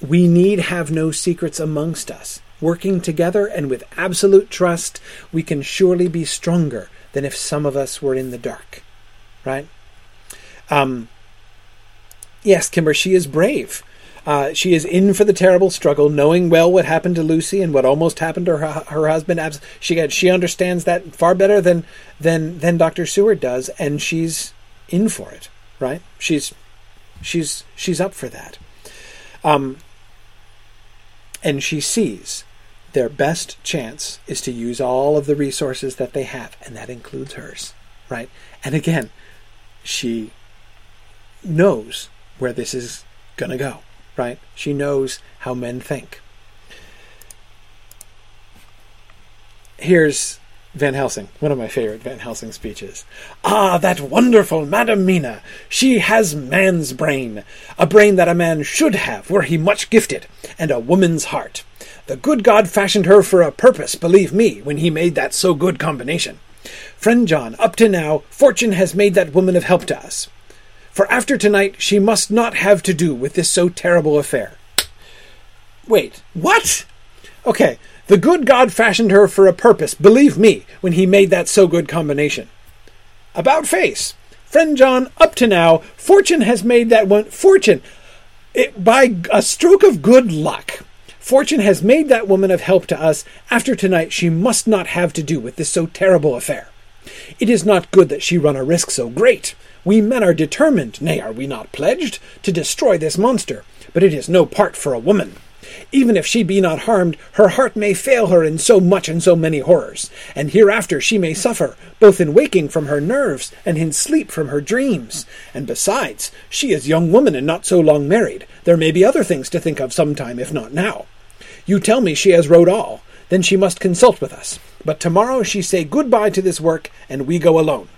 we need have no secrets amongst us. Working together and with absolute trust, we can surely be stronger than if some of us were in the dark. Right? Um, yes, Kimber, she is brave. Uh, she is in for the terrible struggle, knowing well what happened to Lucy and what almost happened to her, her husband. She she understands that far better than than than Doctor Seward does, and she's in for it. Right? She's she's she's up for that. Um, and she sees their best chance is to use all of the resources that they have, and that includes hers, right? And again, she knows where this is going to go, right? She knows how men think. Here's Van Helsing, one of my favorite Van Helsing speeches. Ah, that wonderful Madam Mina! She has man's brain, a brain that a man should have were he much gifted, and a woman's heart. The good God fashioned her for a purpose, believe me, when he made that so good combination. Friend John, up to now, fortune has made that woman of help to us. For after tonight, she must not have to do with this so terrible affair. Wait, what? Okay, the good God fashioned her for a purpose, believe me, when he made that so good combination. About face. Friend John, up to now, fortune has made that one. Fortune, it, by a stroke of good luck, fortune has made that woman of help to us. After tonight, she must not have to do with this so terrible affair. It is not good that she run a risk so great. We men are determined, nay, are we not pledged, to destroy this monster, but it is no part for a woman. Even if she be not harmed, her heart may fail her in so much and so many horrors, and hereafter she may suffer, both in waking from her nerves and in sleep from her dreams. And besides, she is young woman and not so long married. There may be other things to think of sometime, if not now. You tell me she has wrote all, then she must consult with us. But tomorrow she say good-bye to this work, and we go alone.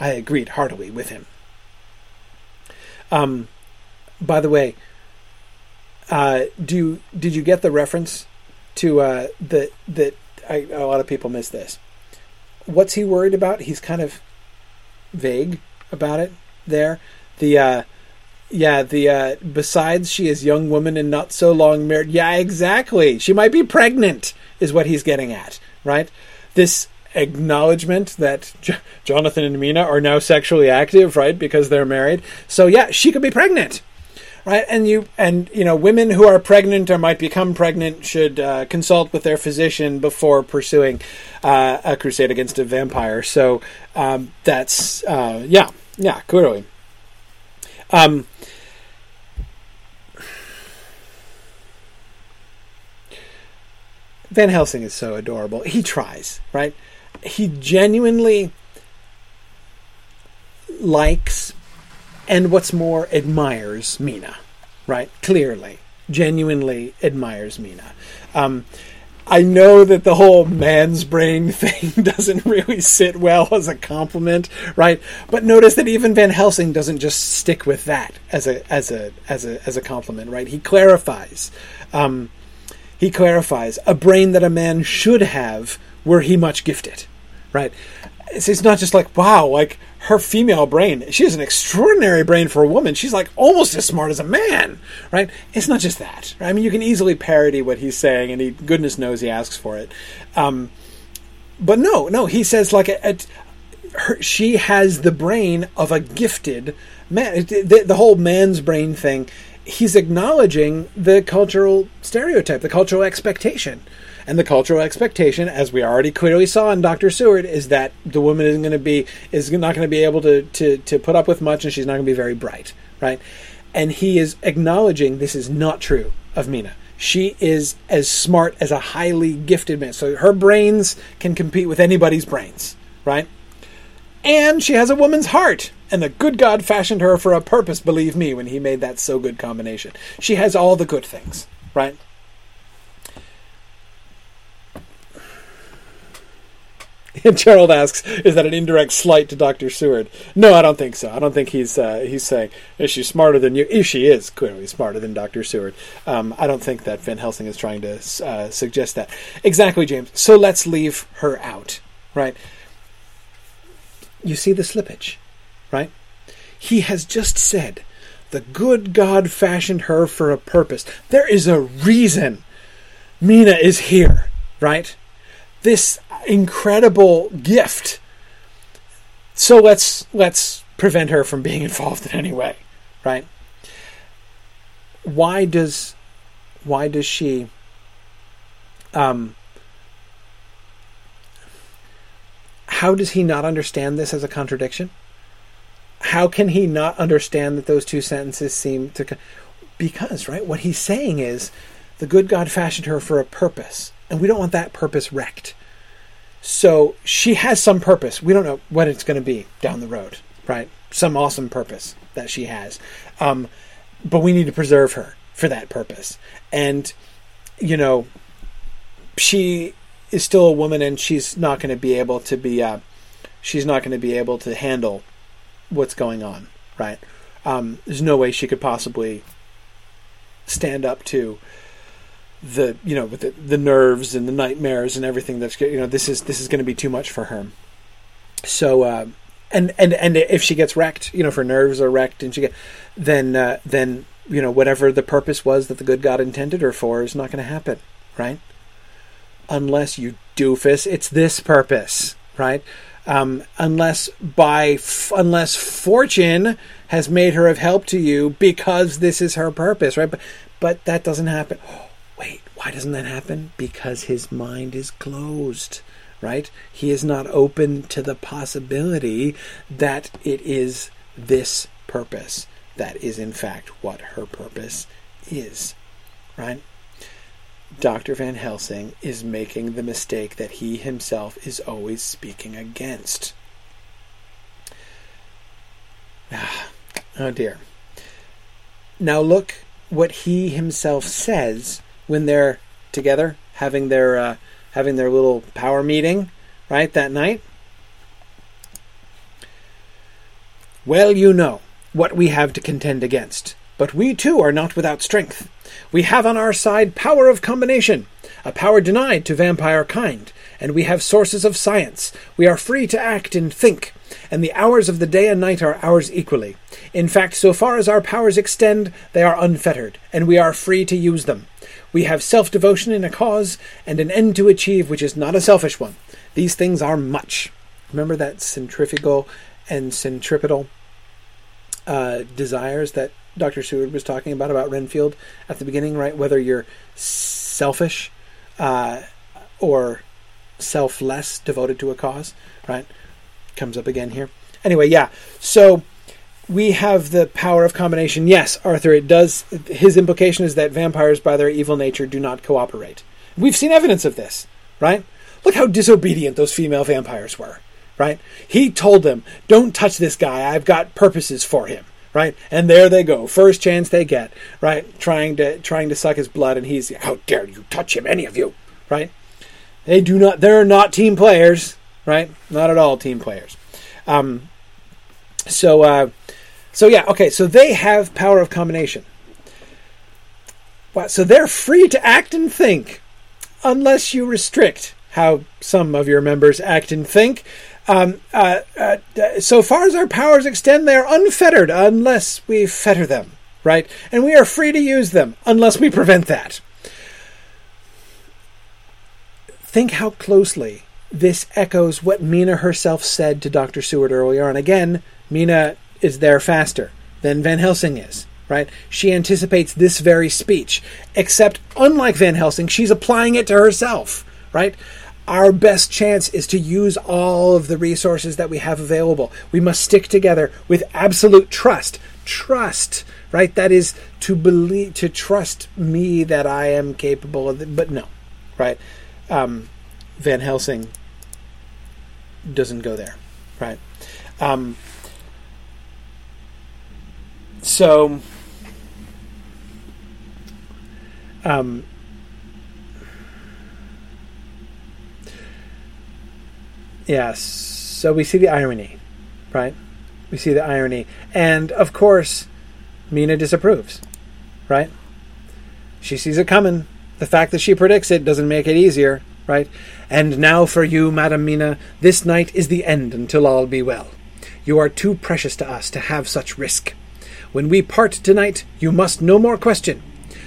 I agreed heartily with him. Um, by the way, uh, do did you get the reference to uh, that that a lot of people miss this? What's he worried about? He's kind of vague about it. There, the uh, yeah, the uh, besides she is young woman and not so long married. Yeah, exactly. She might be pregnant, is what he's getting at, right? This acknowledgement that J- Jonathan and Mina are now sexually active, right? Because they're married. So yeah, she could be pregnant right? And you and you know, women who are pregnant or might become pregnant should uh, consult with their physician before pursuing uh, a crusade against a vampire. So um, that's uh, yeah, yeah, clearly. Um, Van Helsing is so adorable. He tries, right? He genuinely likes and what's more, admires Mina, right? Clearly, genuinely admires Mina. Um, I know that the whole man's brain thing doesn't really sit well as a compliment, right? But notice that even Van Helsing doesn't just stick with that as a as a as a as a compliment, right? He clarifies. Um, he clarifies a brain that a man should have were he much gifted, right? It's, it's not just like wow, like her female brain. She has an extraordinary brain for a woman. She's like almost as smart as a man, right? It's not just that. Right? I mean, you can easily parody what he's saying, and he, goodness knows, he asks for it. Um, but no, no, he says like her, she has the brain of a gifted man. The, the whole man's brain thing. He's acknowledging the cultural stereotype, the cultural expectation and the cultural expectation, as we already clearly saw in Dr. Seward, is that the woman isn't going to be is not going to be able to, to to put up with much, and she's not going to be very bright, right? And he is acknowledging this is not true of Mina. She is as smart as a highly gifted man. So her brains can compete with anybody's brains, right? And she has a woman's heart. And the good God fashioned her for a purpose, believe me, when he made that so good combination. She has all the good things, right? And Gerald asks, "Is that an indirect slight to Doctor Seward?" No, I don't think so. I don't think he's uh, he's saying is she smarter than you? If she is clearly smarter than Doctor Seward, um, I don't think that Van Helsing is trying to uh, suggest that. Exactly, James. So let's leave her out, right? You see the slippage, right? He has just said, "The good God fashioned her for a purpose." There is a reason Mina is here, right? This incredible gift. So let's let's prevent her from being involved in any way, right? Why does why does she um how does he not understand this as a contradiction? How can he not understand that those two sentences seem to because right what he's saying is the good God fashioned her for a purpose and we don't want that purpose wrecked. So she has some purpose. We don't know what it's going to be down the road, right? Some awesome purpose that she has. Um, but we need to preserve her for that purpose. And, you know, she is still a woman and she's not going to be able to be, uh, she's not going to be able to handle what's going on, right? Um, there's no way she could possibly stand up to the you know with the, the nerves and the nightmares and everything that's you know this is this is going to be too much for her so uh, and and and if she gets wrecked you know if her nerves are wrecked and she get then uh, then you know, whatever the purpose was that the good God intended her for is not going to happen, right? Unless you doofus, it's this purpose, right? Um, unless by f- unless fortune has made her of help to you because this is her purpose, right? But but that doesn't happen. Why doesn't that happen? Because his mind is closed, right? He is not open to the possibility that it is this purpose that is in fact what her purpose is, right? Dr. Van Helsing is making the mistake that he himself is always speaking against. Ah, oh dear. Now look what he himself says when they're together having their uh, having their little power meeting, right that night. Well, you know what we have to contend against, but we too are not without strength. We have on our side power of combination, a power denied to vampire kind, and we have sources of science. We are free to act and think, and the hours of the day and night are ours equally. In fact, so far as our powers extend, they are unfettered, and we are free to use them. We have self devotion in a cause, and an end to achieve which is not a selfish one. These things are much. Remember that centrifugal and centripetal uh, desires that Dr. Seward was talking about about Renfield at the beginning, right? Whether you're selfish uh, or selfless, devoted to a cause, right? Comes up again here. Anyway, yeah. So we have the power of combination. Yes, Arthur, it does. His implication is that vampires, by their evil nature, do not cooperate. We've seen evidence of this, right? Look how disobedient those female vampires were, right? He told them, don't touch this guy. I've got purposes for him right? And there they go, first chance they get, right? Trying to trying to suck his blood, and he's how dare you touch him, any of you, right? They do not. They're not team players, right? Not at all team players. Um, so uh, so yeah, okay. So they have power of combination. So they're free to act and think, unless you restrict how some of your members act and think. Um, uh, uh, so far as our powers extend, they are unfettered unless we fetter them, right? And we are free to use them unless we prevent that. Think how closely this echoes what Mina herself said to Dr. Seward earlier. And again, Mina is there faster than Van Helsing is, right? She anticipates this very speech, except unlike Van Helsing, she's applying it to herself, right? our best chance is to use all of the resources that we have available. We must stick together with absolute trust. Trust, right? That is to believe, to trust me that I am capable of. But no, right? Um, Van Helsing doesn't go there, right? Um, so, um, Yes. So we see the irony, right? We see the irony. And of course, Mina disapproves, right? She sees it coming. The fact that she predicts it doesn't make it easier, right? And now for you, Madam Mina, this night is the end until all be well. You are too precious to us to have such risk. When we part tonight, you must no more question.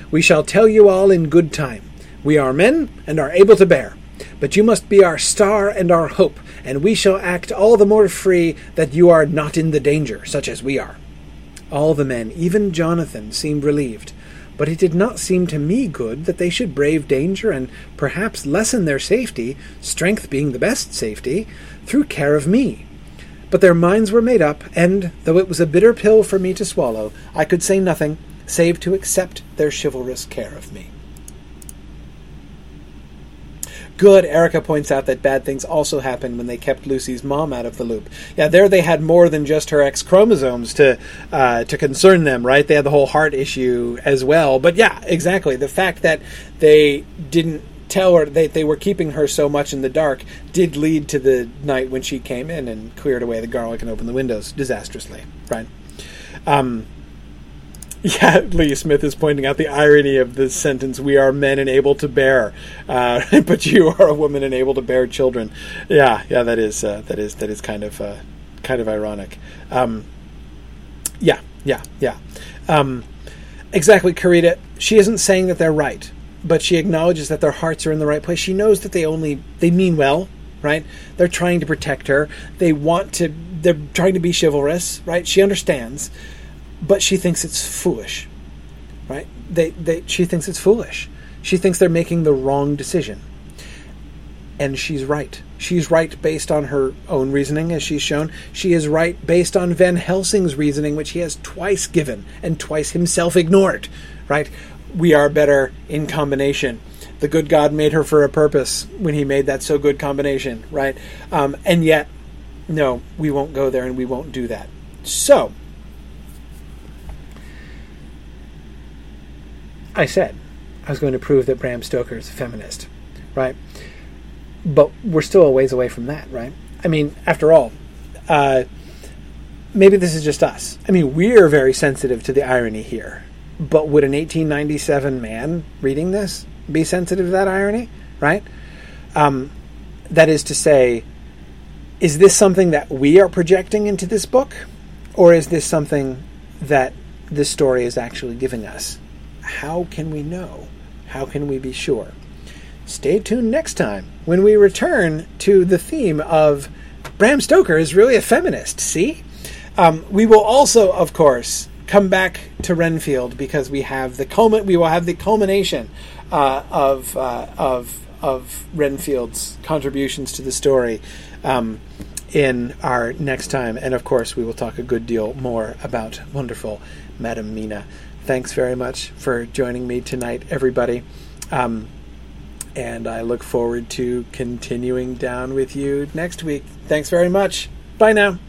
We shall tell you all in good time. We are men and are able to bear. But you must be our star and our hope, and we shall act all the more free that you are not in the danger, such as we are. All the men, even Jonathan, seemed relieved, but it did not seem to me good that they should brave danger and perhaps lessen their safety, strength being the best safety, through care of me. But their minds were made up, and, though it was a bitter pill for me to swallow, I could say nothing save to accept their chivalrous care of me. Good. Erica points out that bad things also happened when they kept Lucy's mom out of the loop. Yeah, there they had more than just her X chromosomes to uh, to concern them, right? They had the whole heart issue as well. But yeah, exactly. The fact that they didn't tell her they, they were keeping her so much in the dark did lead to the night when she came in and cleared away the garlic and opened the windows disastrously, right? Um, yeah, Lee Smith is pointing out the irony of the sentence, "We are men and able to bear," uh, but you are a woman and able to bear children. Yeah, yeah, that is uh, that is that is kind of uh, kind of ironic. Um, yeah, yeah, yeah. Um, Exactly, Karita. She isn't saying that they're right, but she acknowledges that their hearts are in the right place. She knows that they only they mean well, right? They're trying to protect her. They want to they're trying to be chivalrous, right? She understands, but she thinks it's foolish. Right? They they she thinks it's foolish. She thinks they're making the wrong decision. And she's right. She's right based on her own reasoning, as she's shown. She is right based on Van Helsing's reasoning, which he has twice given and twice himself ignored. Right? We are better in combination. The good God made her for a purpose when he made that so good combination, right? Um, and yet, no, we won't go there and we won't do that. So, I said I was going to prove that Bram Stoker is a feminist, right? But we're still a ways away from that, right? I mean, after all, uh, maybe this is just us. I mean, we're very sensitive to the irony here. But would an 1897 man reading this be sensitive to that irony, right? Um, that is to say, is this something that we are projecting into this book, or is this something that this story is actually giving us? How can we know? How can we be sure? Stay tuned next time when we return to the theme of Bram Stoker is really a feminist. See? Um, we will also, of course, come back to Renfield because we have the culmin- We will have the culmination uh, of uh, of of Renfield's contributions to the story um, in our next time, and of course, we will talk a good deal more about wonderful Madame Mina. Thanks very much for joining me tonight, everybody. Um, and I look forward to continuing down with you next week. Thanks very much. Bye now.